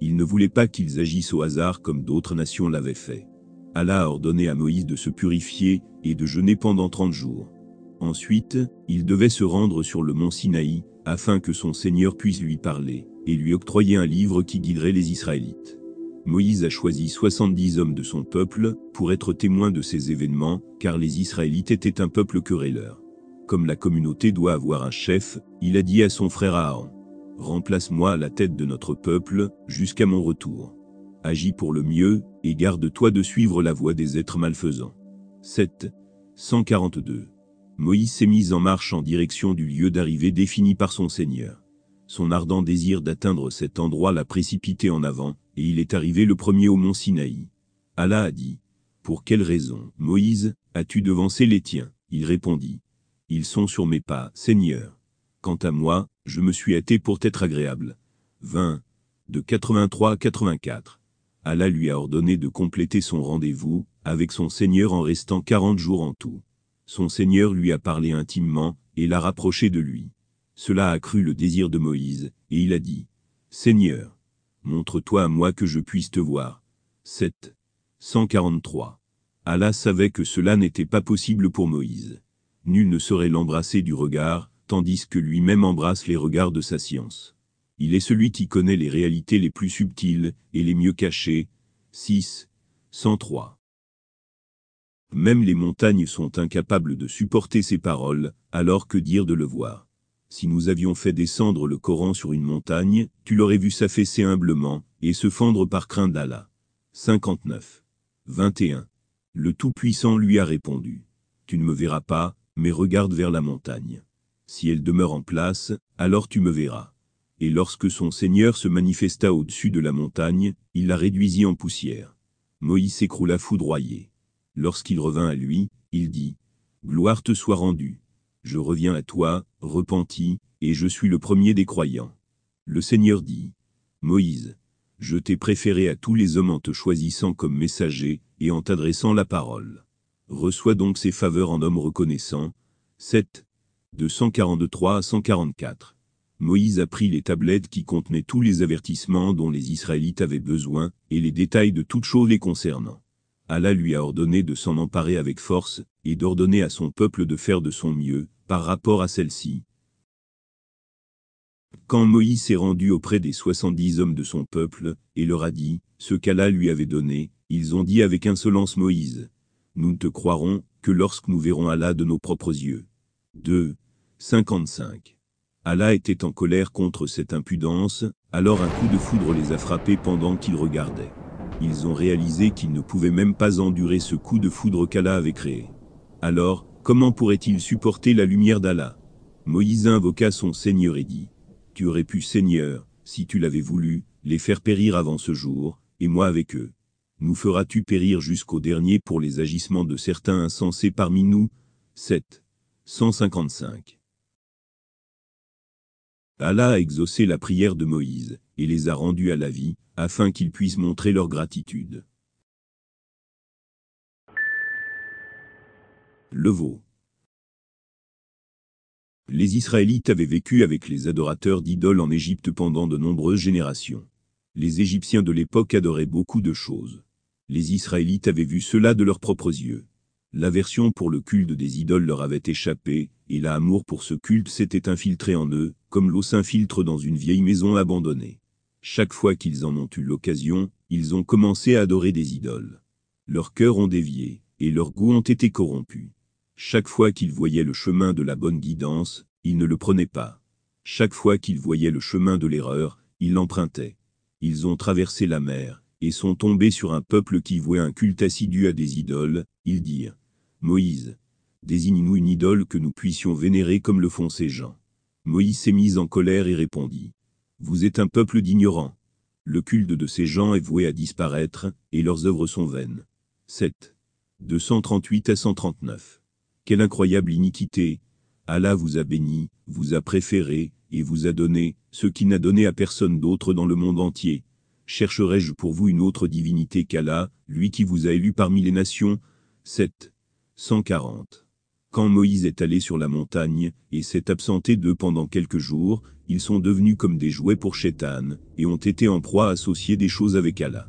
Il ne voulait pas qu'ils agissent au hasard comme d'autres nations l'avaient fait. Allah a ordonné à Moïse de se purifier et de jeûner pendant trente jours. Ensuite, il devait se rendre sur le mont Sinaï, afin que son Seigneur puisse lui parler, et lui octroyer un livre qui guiderait les Israélites. Moïse a choisi 70 hommes de son peuple pour être témoins de ces événements, car les Israélites étaient un peuple querelleur. Comme la communauté doit avoir un chef, il a dit à son frère Aaron, Remplace-moi à la tête de notre peuple, jusqu'à mon retour. Agis pour le mieux, et garde-toi de suivre la voie des êtres malfaisants. 7. 142. Moïse s'est mis en marche en direction du lieu d'arrivée défini par son Seigneur. Son ardent désir d'atteindre cet endroit l'a précipité en avant, et il est arrivé le premier au mont Sinaï. Allah a dit, Pour quelle raison, Moïse, as-tu devancé les tiens? Il répondit, Ils sont sur mes pas, Seigneur. Quant à moi, je me suis hâté pour t'être agréable. 20. De 83 à 84. Allah lui a ordonné de compléter son rendez-vous avec son Seigneur en restant 40 jours en tout. Son Seigneur lui a parlé intimement et l'a rapproché de lui. Cela a accru le désir de Moïse, et il a dit, Seigneur, montre-toi à moi que je puisse te voir. 7. 143. Allah savait que cela n'était pas possible pour Moïse. Nul ne saurait l'embrasser du regard, tandis que lui-même embrasse les regards de sa science. Il est celui qui connaît les réalités les plus subtiles et les mieux cachées. 6. 103. Même les montagnes sont incapables de supporter ces paroles, alors que dire de le voir? Si nous avions fait descendre le Coran sur une montagne, tu l'aurais vu s'affaisser humblement, et se fendre par crainte d'Allah. 59. 21. Le Tout-Puissant lui a répondu. Tu ne me verras pas, mais regarde vers la montagne. Si elle demeure en place, alors tu me verras. Et lorsque son Seigneur se manifesta au-dessus de la montagne, il la réduisit en poussière. Moïse s'écroula foudroyé. Lorsqu'il revint à lui, il dit, Gloire te soit rendue. Je reviens à toi, repenti, et je suis le premier des croyants. Le Seigneur dit, Moïse, je t'ai préféré à tous les hommes en te choisissant comme messager et en t'adressant la parole. Reçois donc ces faveurs en homme reconnaissant. 7 de 143 à 144. Moïse a pris les tablettes qui contenaient tous les avertissements dont les Israélites avaient besoin, et les détails de toutes choses les concernant. Allah lui a ordonné de s'en emparer avec force, et d'ordonner à son peuple de faire de son mieux, par rapport à celle-ci. Quand Moïse s'est rendu auprès des soixante-dix hommes de son peuple, et leur a dit, ce qu'Allah lui avait donné, ils ont dit avec insolence Moïse, Nous ne te croirons, que lorsque nous verrons Allah de nos propres yeux. 2. 55. Allah était en colère contre cette impudence, alors un coup de foudre les a frappés pendant qu'ils regardaient. Ils ont réalisé qu'ils ne pouvaient même pas endurer ce coup de foudre qu'Allah avait créé. Alors, comment pourraient-ils supporter la lumière d'Allah? Moïse invoqua son Seigneur et dit, Tu aurais pu, Seigneur, si tu l'avais voulu, les faire périr avant ce jour, et moi avec eux. Nous feras-tu périr jusqu'au dernier pour les agissements de certains insensés parmi nous? 7. 155. Allah a exaucé la prière de Moïse, et les a rendus à la vie, afin qu'ils puissent montrer leur gratitude. Le veau. Les Israélites avaient vécu avec les adorateurs d'idoles en Égypte pendant de nombreuses générations. Les Égyptiens de l'époque adoraient beaucoup de choses. Les Israélites avaient vu cela de leurs propres yeux. L'aversion pour le culte des idoles leur avait échappé, et l'amour pour ce culte s'était infiltré en eux, comme l'eau s'infiltre dans une vieille maison abandonnée. Chaque fois qu'ils en ont eu l'occasion, ils ont commencé à adorer des idoles. Leurs cœurs ont dévié, et leurs goûts ont été corrompus. Chaque fois qu'ils voyaient le chemin de la bonne guidance, ils ne le prenaient pas. Chaque fois qu'ils voyaient le chemin de l'erreur, ils l'empruntaient. Ils ont traversé la mer, et sont tombés sur un peuple qui vouait un culte assidu à des idoles, ils dirent, Moïse, désigne-nous une idole que nous puissions vénérer comme le font ces gens. Moïse s'est mis en colère et répondit, Vous êtes un peuple d'ignorants. Le culte de ces gens est voué à disparaître, et leurs œuvres sont vaines. 7. 238 à 139. Quelle incroyable iniquité Allah vous a béni, vous a préféré, et vous a donné, ce qui n'a donné à personne d'autre dans le monde entier. Chercherai-je pour vous une autre divinité qu'Allah, lui qui vous a élu parmi les nations? 7. 140. Quand Moïse est allé sur la montagne, et s'est absenté d'eux pendant quelques jours, ils sont devenus comme des jouets pour Chétan, et ont été en proie à associer des choses avec Allah.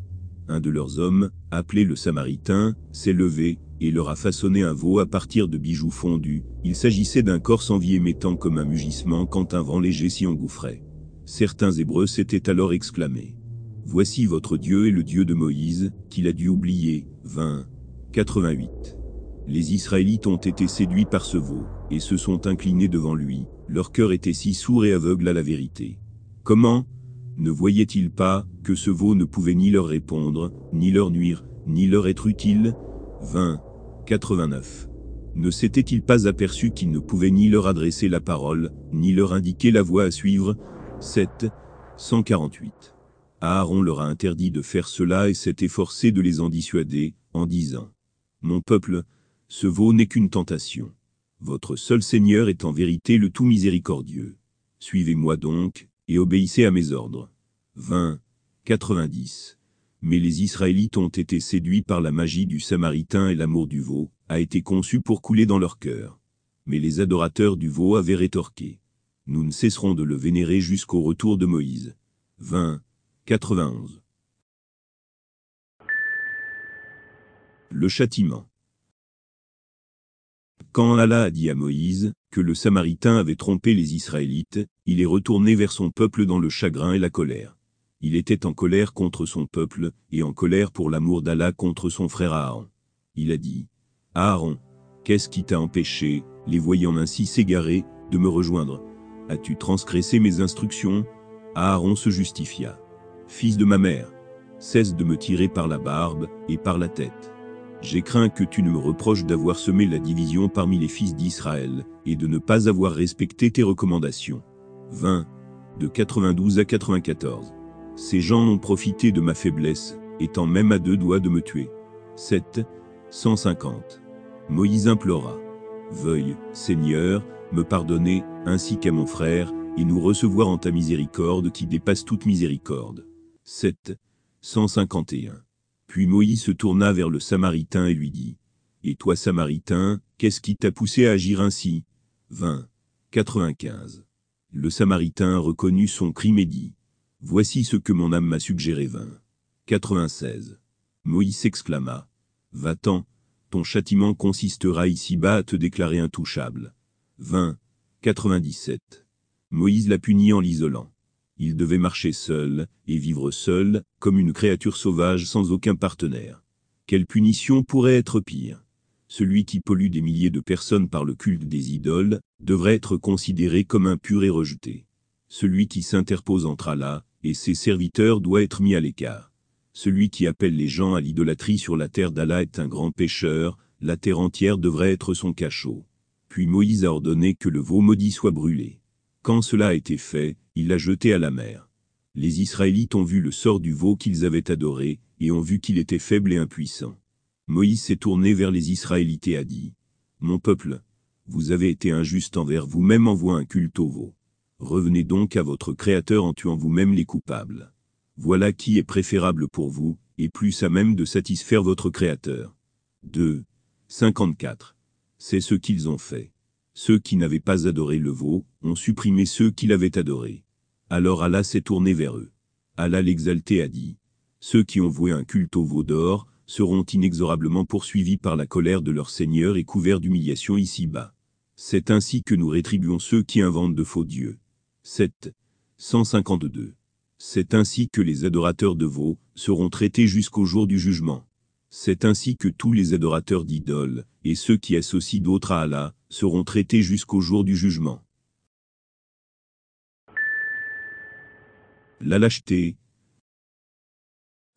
Un de leurs hommes, appelé le Samaritain, s'est levé, et leur a façonné un veau à partir de bijoux fondus. Il s'agissait d'un corps sans vie émettant comme un mugissement quand un vent léger s'y engouffrait. Certains Hébreux s'étaient alors exclamés. Voici votre Dieu et le Dieu de Moïse, qu'il a dû oublier. 20. 88. Les Israélites ont été séduits par ce veau, et se sont inclinés devant lui, leur cœur était si sourd et aveugle à la vérité. Comment? Ne voyaient-ils pas que ce veau ne pouvait ni leur répondre, ni leur nuire, ni leur être utile? 20. 89. Ne s'était-il pas aperçu qu'il ne pouvait ni leur adresser la parole, ni leur indiquer la voie à suivre? 7. 148. Aaron leur a interdit de faire cela et s'est efforcé de les en dissuader, en disant Mon peuple, ce veau n'est qu'une tentation. Votre seul Seigneur est en vérité le tout miséricordieux. Suivez-moi donc, et obéissez à mes ordres. 20. 90. Mais les Israélites ont été séduits par la magie du Samaritain et l'amour du veau, a été conçu pour couler dans leur cœur. Mais les adorateurs du veau avaient rétorqué. Nous ne cesserons de le vénérer jusqu'au retour de Moïse. 20. 91. Le châtiment. Quand Allah a dit à Moïse que le Samaritain avait trompé les Israélites, il est retourné vers son peuple dans le chagrin et la colère. Il était en colère contre son peuple, et en colère pour l'amour d'Allah contre son frère Aaron. Il a dit, Aaron, qu'est-ce qui t'a empêché, les voyant ainsi s'égarer, de me rejoindre? As-tu transgressé mes instructions? Aaron se justifia. Fils de ma mère, cesse de me tirer par la barbe et par la tête. J'ai craint que tu ne me reproches d'avoir semé la division parmi les fils d'Israël, et de ne pas avoir respecté tes recommandations. 20. De 92 à 94. Ces gens ont profité de ma faiblesse, étant même à deux doigts de me tuer. 7. 150. Moïse implora. Veuille, Seigneur, me pardonner, ainsi qu'à mon frère, et nous recevoir en ta miséricorde qui dépasse toute miséricorde. 7. 151. Puis Moïse se tourna vers le Samaritain et lui dit, Et toi Samaritain, qu'est-ce qui t'a poussé à agir ainsi? 20. 95. Le Samaritain reconnut son crime et dit, Voici ce que mon âme m'a suggéré 20. 96. Moïse s'exclama, Va-t'en, ton châtiment consistera ici-bas à te déclarer intouchable. 20. 97. Moïse la punit en l'isolant. Il devait marcher seul, et vivre seul, comme une créature sauvage sans aucun partenaire. Quelle punition pourrait être pire? Celui qui pollue des milliers de personnes par le culte des idoles, devrait être considéré comme impur et rejeté. Celui qui s'interpose entre Allah et ses serviteurs doit être mis à l'écart. Celui qui appelle les gens à l'idolâtrie sur la terre d'Allah est un grand pécheur, la terre entière devrait être son cachot. Puis Moïse a ordonné que le veau maudit soit brûlé. Quand cela a été fait, il l'a jeté à la mer. Les Israélites ont vu le sort du veau qu'ils avaient adoré, et ont vu qu'il était faible et impuissant. Moïse s'est tourné vers les Israélites et a dit, Mon peuple, vous avez été injuste envers vous-même en un culte au veau. Revenez donc à votre Créateur en tuant vous-même les coupables. Voilà qui est préférable pour vous, et plus à même de satisfaire votre Créateur. 2. 54. C'est ce qu'ils ont fait. Ceux qui n'avaient pas adoré le veau, ont supprimé ceux qui l'avaient adoré. Alors Allah s'est tourné vers eux. Allah l'exalté a dit, Ceux qui ont voué un culte au veau d'or, seront inexorablement poursuivis par la colère de leur Seigneur et couverts d'humiliation ici-bas. C'est ainsi que nous rétribuons ceux qui inventent de faux dieux. 7. 152. C'est ainsi que les adorateurs de veaux seront traités jusqu'au jour du jugement. C'est ainsi que tous les adorateurs d'idoles, et ceux qui associent d'autres à Allah, seront traités jusqu'au jour du jugement. La lâcheté.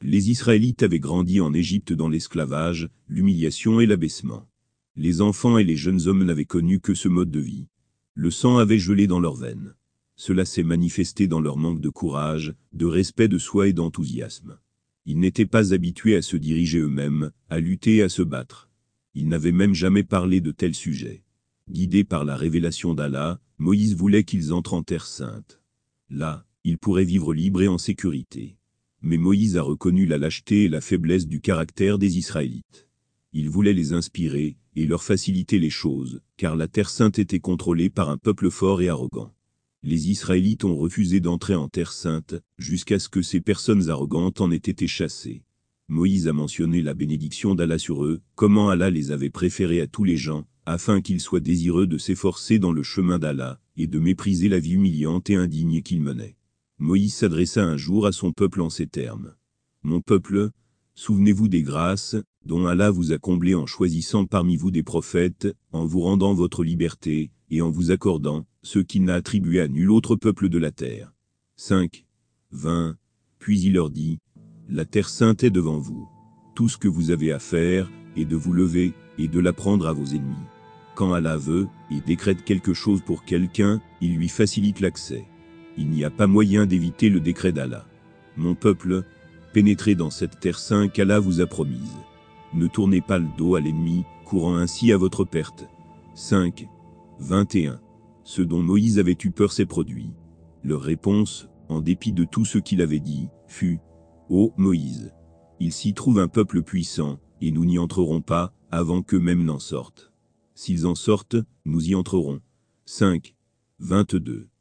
Les Israélites avaient grandi en Égypte dans l'esclavage, l'humiliation et l'abaissement. Les enfants et les jeunes hommes n'avaient connu que ce mode de vie. Le sang avait gelé dans leurs veines. Cela s'est manifesté dans leur manque de courage, de respect de soi et d'enthousiasme. Ils n'étaient pas habitués à se diriger eux-mêmes, à lutter et à se battre. Ils n'avaient même jamais parlé de tels sujets. Guidés par la révélation d'Allah, Moïse voulait qu'ils entrent en terre sainte. Là, ils pourraient vivre libres et en sécurité. Mais Moïse a reconnu la lâcheté et la faiblesse du caractère des Israélites. Il voulait les inspirer, et leur faciliter les choses, car la terre sainte était contrôlée par un peuple fort et arrogant les Israélites ont refusé d'entrer en Terre sainte, jusqu'à ce que ces personnes arrogantes en aient été chassées. Moïse a mentionné la bénédiction d'Allah sur eux, comment Allah les avait préférés à tous les gens, afin qu'ils soient désireux de s'efforcer dans le chemin d'Allah, et de mépriser la vie humiliante et indigne qu'ils menaient. Moïse s'adressa un jour à son peuple en ces termes. Mon peuple, souvenez-vous des grâces, dont Allah vous a comblé en choisissant parmi vous des prophètes, en vous rendant votre liberté, et en vous accordant, ce qu'il n'a attribué à nul autre peuple de la terre. 5. 20. Puis il leur dit, La terre sainte est devant vous. Tout ce que vous avez à faire, est de vous lever, et de l'apprendre à vos ennemis. Quand Allah veut, et décrète quelque chose pour quelqu'un, il lui facilite l'accès. Il n'y a pas moyen d'éviter le décret d'Allah. Mon peuple, pénétrez dans cette terre sainte qu'Allah vous a promise. Ne tournez pas le dos à l'ennemi, courant ainsi à votre perte. 5. 21. Ce dont Moïse avait eu peur s'est produit. Leur réponse, en dépit de tout ce qu'il avait dit, fut Ô Moïse, il s'y trouve un peuple puissant, et nous n'y entrerons pas, avant qu'eux-mêmes n'en sortent. S'ils en sortent, nous y entrerons. 5. 22.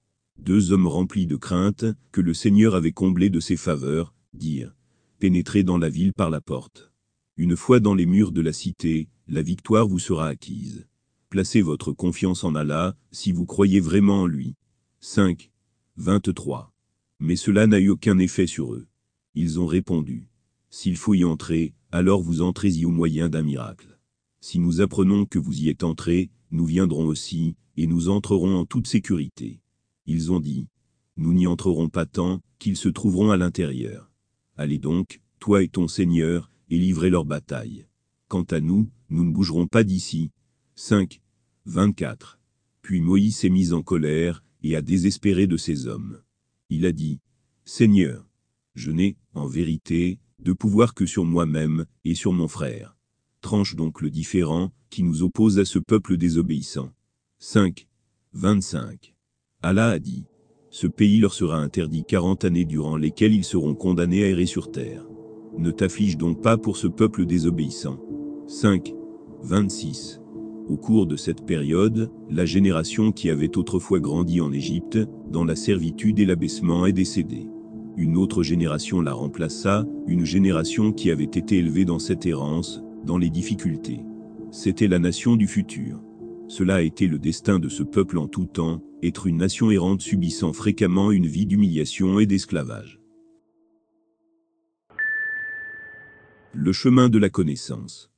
Deux hommes remplis de crainte, que le Seigneur avait comblés de ses faveurs, dirent Pénétrez dans la ville par la porte. Une fois dans les murs de la cité, la victoire vous sera acquise. Placez votre confiance en Allah, si vous croyez vraiment en lui. 5. 23. Mais cela n'a eu aucun effet sur eux. Ils ont répondu. S'il faut y entrer, alors vous entrez-y au moyen d'un miracle. Si nous apprenons que vous y êtes entrés, nous viendrons aussi, et nous entrerons en toute sécurité. Ils ont dit. Nous n'y entrerons pas tant, qu'ils se trouveront à l'intérieur. Allez donc, toi et ton Seigneur, et livrez leur bataille. Quant à nous, nous ne bougerons pas d'ici, 5. 24. Puis Moïse s'est mis en colère, et a désespéré de ses hommes. Il a dit, Seigneur, je n'ai, en vérité, de pouvoir que sur moi-même, et sur mon frère. Tranche donc le différent, qui nous oppose à ce peuple désobéissant. 5. 25. Allah a dit, ce pays leur sera interdit quarante années durant lesquelles ils seront condamnés à errer sur terre. Ne t'afflige donc pas pour ce peuple désobéissant. 5. 26. Au cours de cette période, la génération qui avait autrefois grandi en Égypte, dans la servitude et l'abaissement est décédée. Une autre génération la remplaça, une génération qui avait été élevée dans cette errance, dans les difficultés. C'était la nation du futur. Cela a été le destin de ce peuple en tout temps, être une nation errante subissant fréquemment une vie d'humiliation et d'esclavage. Le chemin de la connaissance.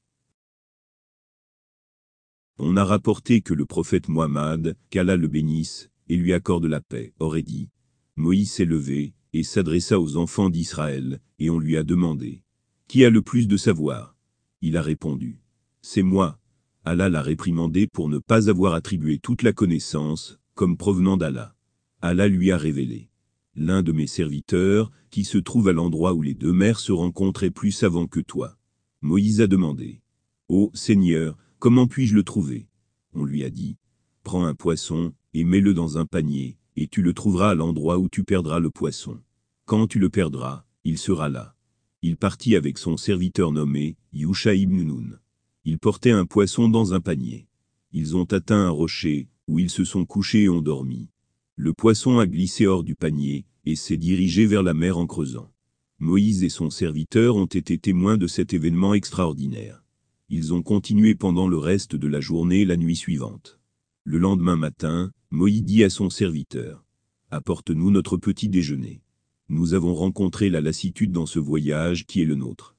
On a rapporté que le prophète Muhammad, qu'Allah le bénisse, et lui accorde la paix, aurait dit Moïse s'est levé, et s'adressa aux enfants d'Israël, et on lui a demandé, Qui a le plus de savoir? Il a répondu, C'est moi. Allah l'a réprimandé pour ne pas avoir attribué toute la connaissance, comme provenant d'Allah. Allah lui a révélé. L'un de mes serviteurs, qui se trouve à l'endroit où les deux mers se rencontrent, est plus savant que toi. Moïse a demandé. Ô Seigneur, comment puis-je le trouver? On lui a dit. Prends un poisson, et mets-le dans un panier, et tu le trouveras à l'endroit où tu perdras le poisson. Quand tu le perdras, il sera là. Il partit avec son serviteur nommé Yusha ibn Nun. Il portait un poisson dans un panier. Ils ont atteint un rocher, où ils se sont couchés et ont dormi. Le poisson a glissé hors du panier, et s'est dirigé vers la mer en creusant. Moïse et son serviteur ont été témoins de cet événement extraordinaire. Ils ont continué pendant le reste de la journée et la nuit suivante. Le lendemain matin, Moïse dit à son serviteur, Apporte-nous notre petit déjeuner. Nous avons rencontré la lassitude dans ce voyage qui est le nôtre.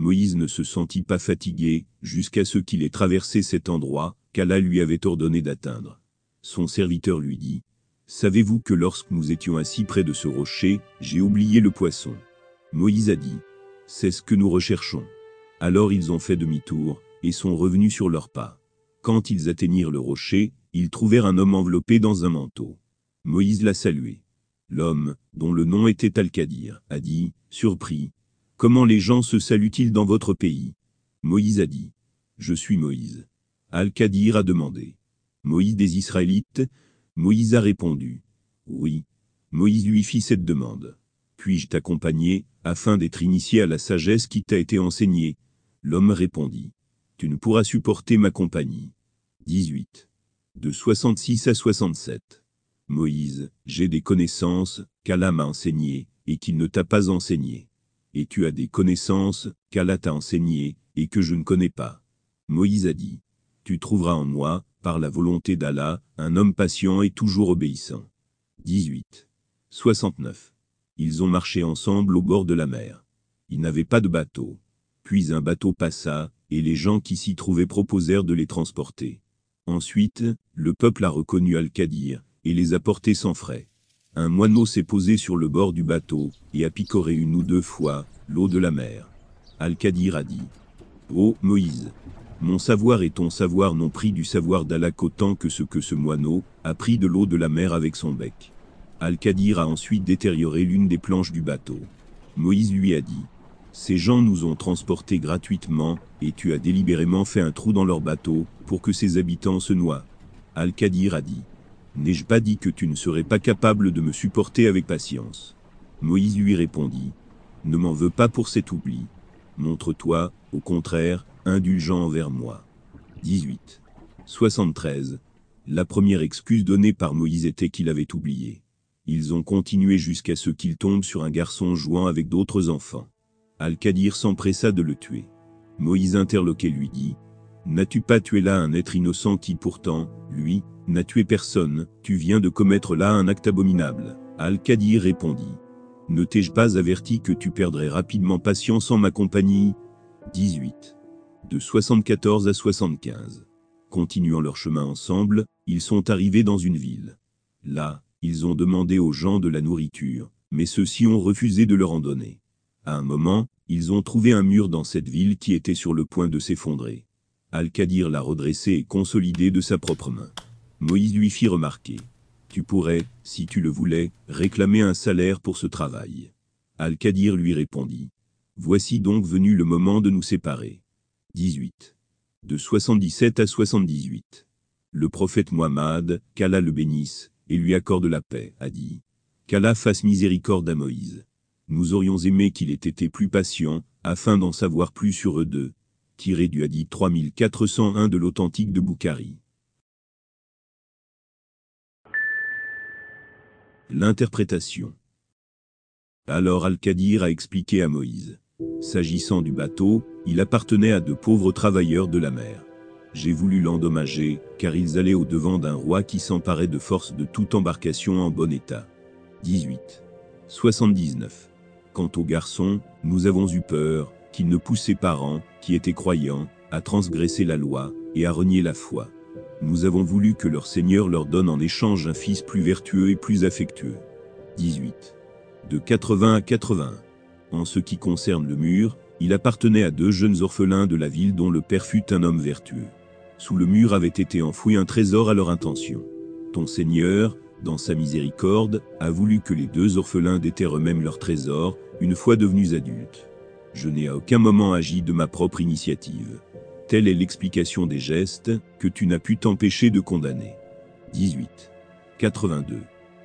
Moïse ne se sentit pas fatigué, jusqu'à ce qu'il ait traversé cet endroit, qu'Allah lui avait ordonné d'atteindre. Son serviteur lui dit, Savez-vous que lorsque nous étions assis près de ce rocher, j'ai oublié le poisson? Moïse a dit, C'est ce que nous recherchons. Alors ils ont fait demi-tour, et sont revenus sur leurs pas. Quand ils atteignirent le rocher, ils trouvèrent un homme enveloppé dans un manteau. Moïse l'a salué. L'homme, dont le nom était Al-Qadir, a dit, surpris, Comment les gens se saluent-ils dans votre pays? Moïse a dit, Je suis Moïse. Al-Qadir a demandé, Moïse des Israélites? Moïse a répondu. Oui. Moïse lui fit cette demande. Puis-je t'accompagner, afin d'être initié à la sagesse qui t'a été enseignée? L'homme répondit. Tu ne pourras supporter ma compagnie. 18. De 66 à 67. Moïse, j'ai des connaissances, qu'Allah m'a enseignées, et qu'il ne t'a pas enseignées. Et tu as des connaissances, qu'Allah t'a enseignées, et que je ne connais pas. Moïse a dit. Tu trouveras en moi, par la volonté d'Allah, un homme patient et toujours obéissant. 18. 69. Ils ont marché ensemble au bord de la mer. Ils n'avaient pas de bateau. Puis un bateau passa, et les gens qui s'y trouvaient proposèrent de les transporter. Ensuite, le peuple a reconnu Al-Qadir, et les a portés sans frais. Un moineau s'est posé sur le bord du bateau, et a picoré une ou deux fois l'eau de la mer. Al-Qadir a dit, Ô Moïse, mon savoir et ton savoir n'ont pris du savoir d'Allah qu'autant que ce que ce moineau a pris de l'eau de la mer avec son bec. Al-Qadir a ensuite détérioré l'une des planches du bateau. Moïse lui a dit, Ces gens nous ont transportés gratuitement, et tu as délibérément fait un trou dans leur bateau, pour que ses habitants se noient. Al-Qadir a dit, N'ai-je pas dit que tu ne serais pas capable de me supporter avec patience? Moïse lui répondit, Ne m'en veux pas pour cet oubli. Montre-toi, au contraire, indulgent envers moi. 18. 73. La première excuse donnée par Moïse était qu'il avait oublié. Ils ont continué jusqu'à ce qu'il tombe sur un garçon jouant avec d'autres enfants. Al-Qadir s'empressa de le tuer. Moïse interloqué lui dit, N'as-tu pas tué là un être innocent qui pourtant, lui, n'a tué personne, tu viens de commettre là un acte abominable? Al-Qadir répondit, Ne t'ai-je pas averti que tu perdrais rapidement patience en ma compagnie? 18 de 74 à 75. Continuant leur chemin ensemble, ils sont arrivés dans une ville. Là, ils ont demandé aux gens de la nourriture, mais ceux-ci ont refusé de leur en donner. À un moment, ils ont trouvé un mur dans cette ville qui était sur le point de s'effondrer. Al-Qadir l'a redressé et consolidé de sa propre main. Moïse lui fit remarquer. Tu pourrais, si tu le voulais, réclamer un salaire pour ce travail. Al-Qadir lui répondit. Voici donc venu le moment de nous séparer. 18. De 77 à 78. Le prophète Muhammad, qu'Allah le bénisse, et lui accorde la paix, a dit. Qu'Allah fasse miséricorde à Moïse. Nous aurions aimé qu'il ait été plus patient, afin d'en savoir plus sur eux deux. Tiré du hadith 3401 de l'authentique de Boukhari. L'interprétation. Alors Al-Qadir a expliqué à Moïse. S'agissant du bateau, il appartenait à de pauvres travailleurs de la mer. J'ai voulu l'endommager, car ils allaient au-devant d'un roi qui s'emparait de force de toute embarcation en bon état. 18. 79. Quant aux garçons, nous avons eu peur, qu'ils ne poussent ses parents, qui étaient croyants, à transgresser la loi, et à renier la foi. Nous avons voulu que leur Seigneur leur donne en échange un fils plus vertueux et plus affectueux. 18. de 80 à 80. En ce qui concerne le mur, il appartenait à deux jeunes orphelins de la ville dont le père fut un homme vertueux. Sous le mur avait été enfoui un trésor à leur intention. Ton Seigneur, dans sa miséricorde, a voulu que les deux orphelins déterrent eux-mêmes leur trésor, une fois devenus adultes. Je n'ai à aucun moment agi de ma propre initiative. Telle est l'explication des gestes que tu n'as pu t'empêcher de condamner. 18. 82.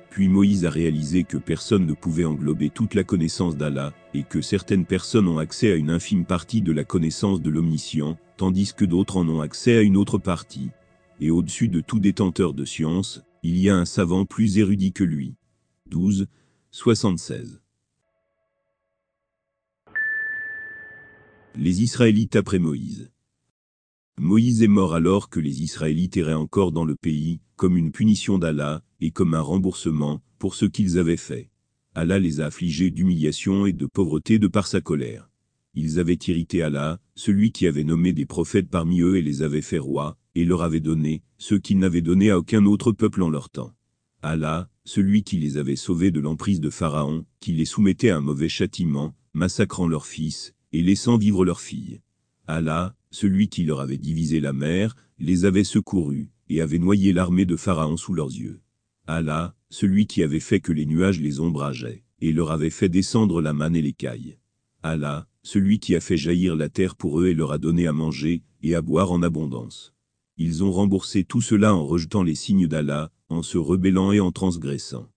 Puis Moïse a réalisé que personne ne pouvait englober toute la connaissance d'Allah, et que certaines personnes ont accès à une infime partie de la connaissance de l'omniscient, tandis que d'autres en ont accès à une autre partie. Et au-dessus de tout détenteur de science, il y a un savant plus érudit que lui. 12. 76. Les Israélites après Moïse. Moïse est mort alors que les Israélites erraient encore dans le pays, comme une punition d'Allah, et comme un remboursement, pour ce qu'ils avaient fait. Allah les a affligés d'humiliation et de pauvreté de par sa colère. Ils avaient irrité Allah, celui qui avait nommé des prophètes parmi eux et les avait fait rois, et leur avait donné, ce qu'il n'avait donné à aucun autre peuple en leur temps. Allah, celui qui les avait sauvés de l'emprise de Pharaon, qui les soumettait à un mauvais châtiment, massacrant leurs fils, et laissant vivre leurs filles. Allah, celui qui leur avait divisé la mer, les avait secourus, et avait noyé l'armée de Pharaon sous leurs yeux. Allah, celui qui avait fait que les nuages les ombrageaient, et leur avait fait descendre la manne et l'écaille. Allah, celui qui a fait jaillir la terre pour eux et leur a donné à manger, et à boire en abondance. Ils ont remboursé tout cela en rejetant les signes d'Allah, en se rebellant et en transgressant.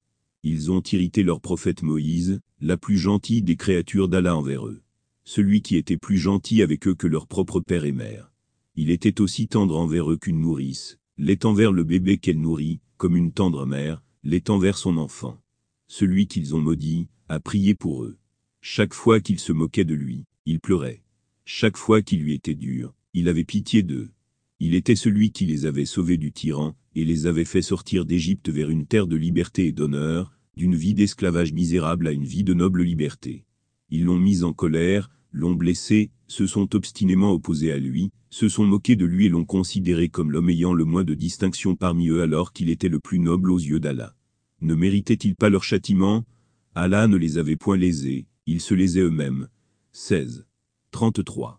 Ils ont irrité leur prophète Moïse, la plus gentille des créatures d'Allah envers eux celui qui était plus gentil avec eux que leur propre père et mère. Il était aussi tendre envers eux qu'une nourrice, l'est envers le bébé qu'elle nourrit, comme une tendre mère, l'est envers son enfant. Celui qu'ils ont maudit, a prié pour eux. Chaque fois qu'ils se moquaient de lui, il pleurait. Chaque fois qu'il lui était dur, il avait pitié d'eux. Il était celui qui les avait sauvés du tyran, et les avait fait sortir d'Égypte vers une terre de liberté et d'honneur, d'une vie d'esclavage misérable à une vie de noble liberté. Ils l'ont mis en colère, l'ont blessé, se sont obstinément opposés à lui, se sont moqués de lui et l'ont considéré comme l'homme ayant le moins de distinction parmi eux alors qu'il était le plus noble aux yeux d'Allah. Ne méritaient-ils pas leur châtiment? Allah ne les avait point lésés, ils se lésaient eux-mêmes. 16. 33.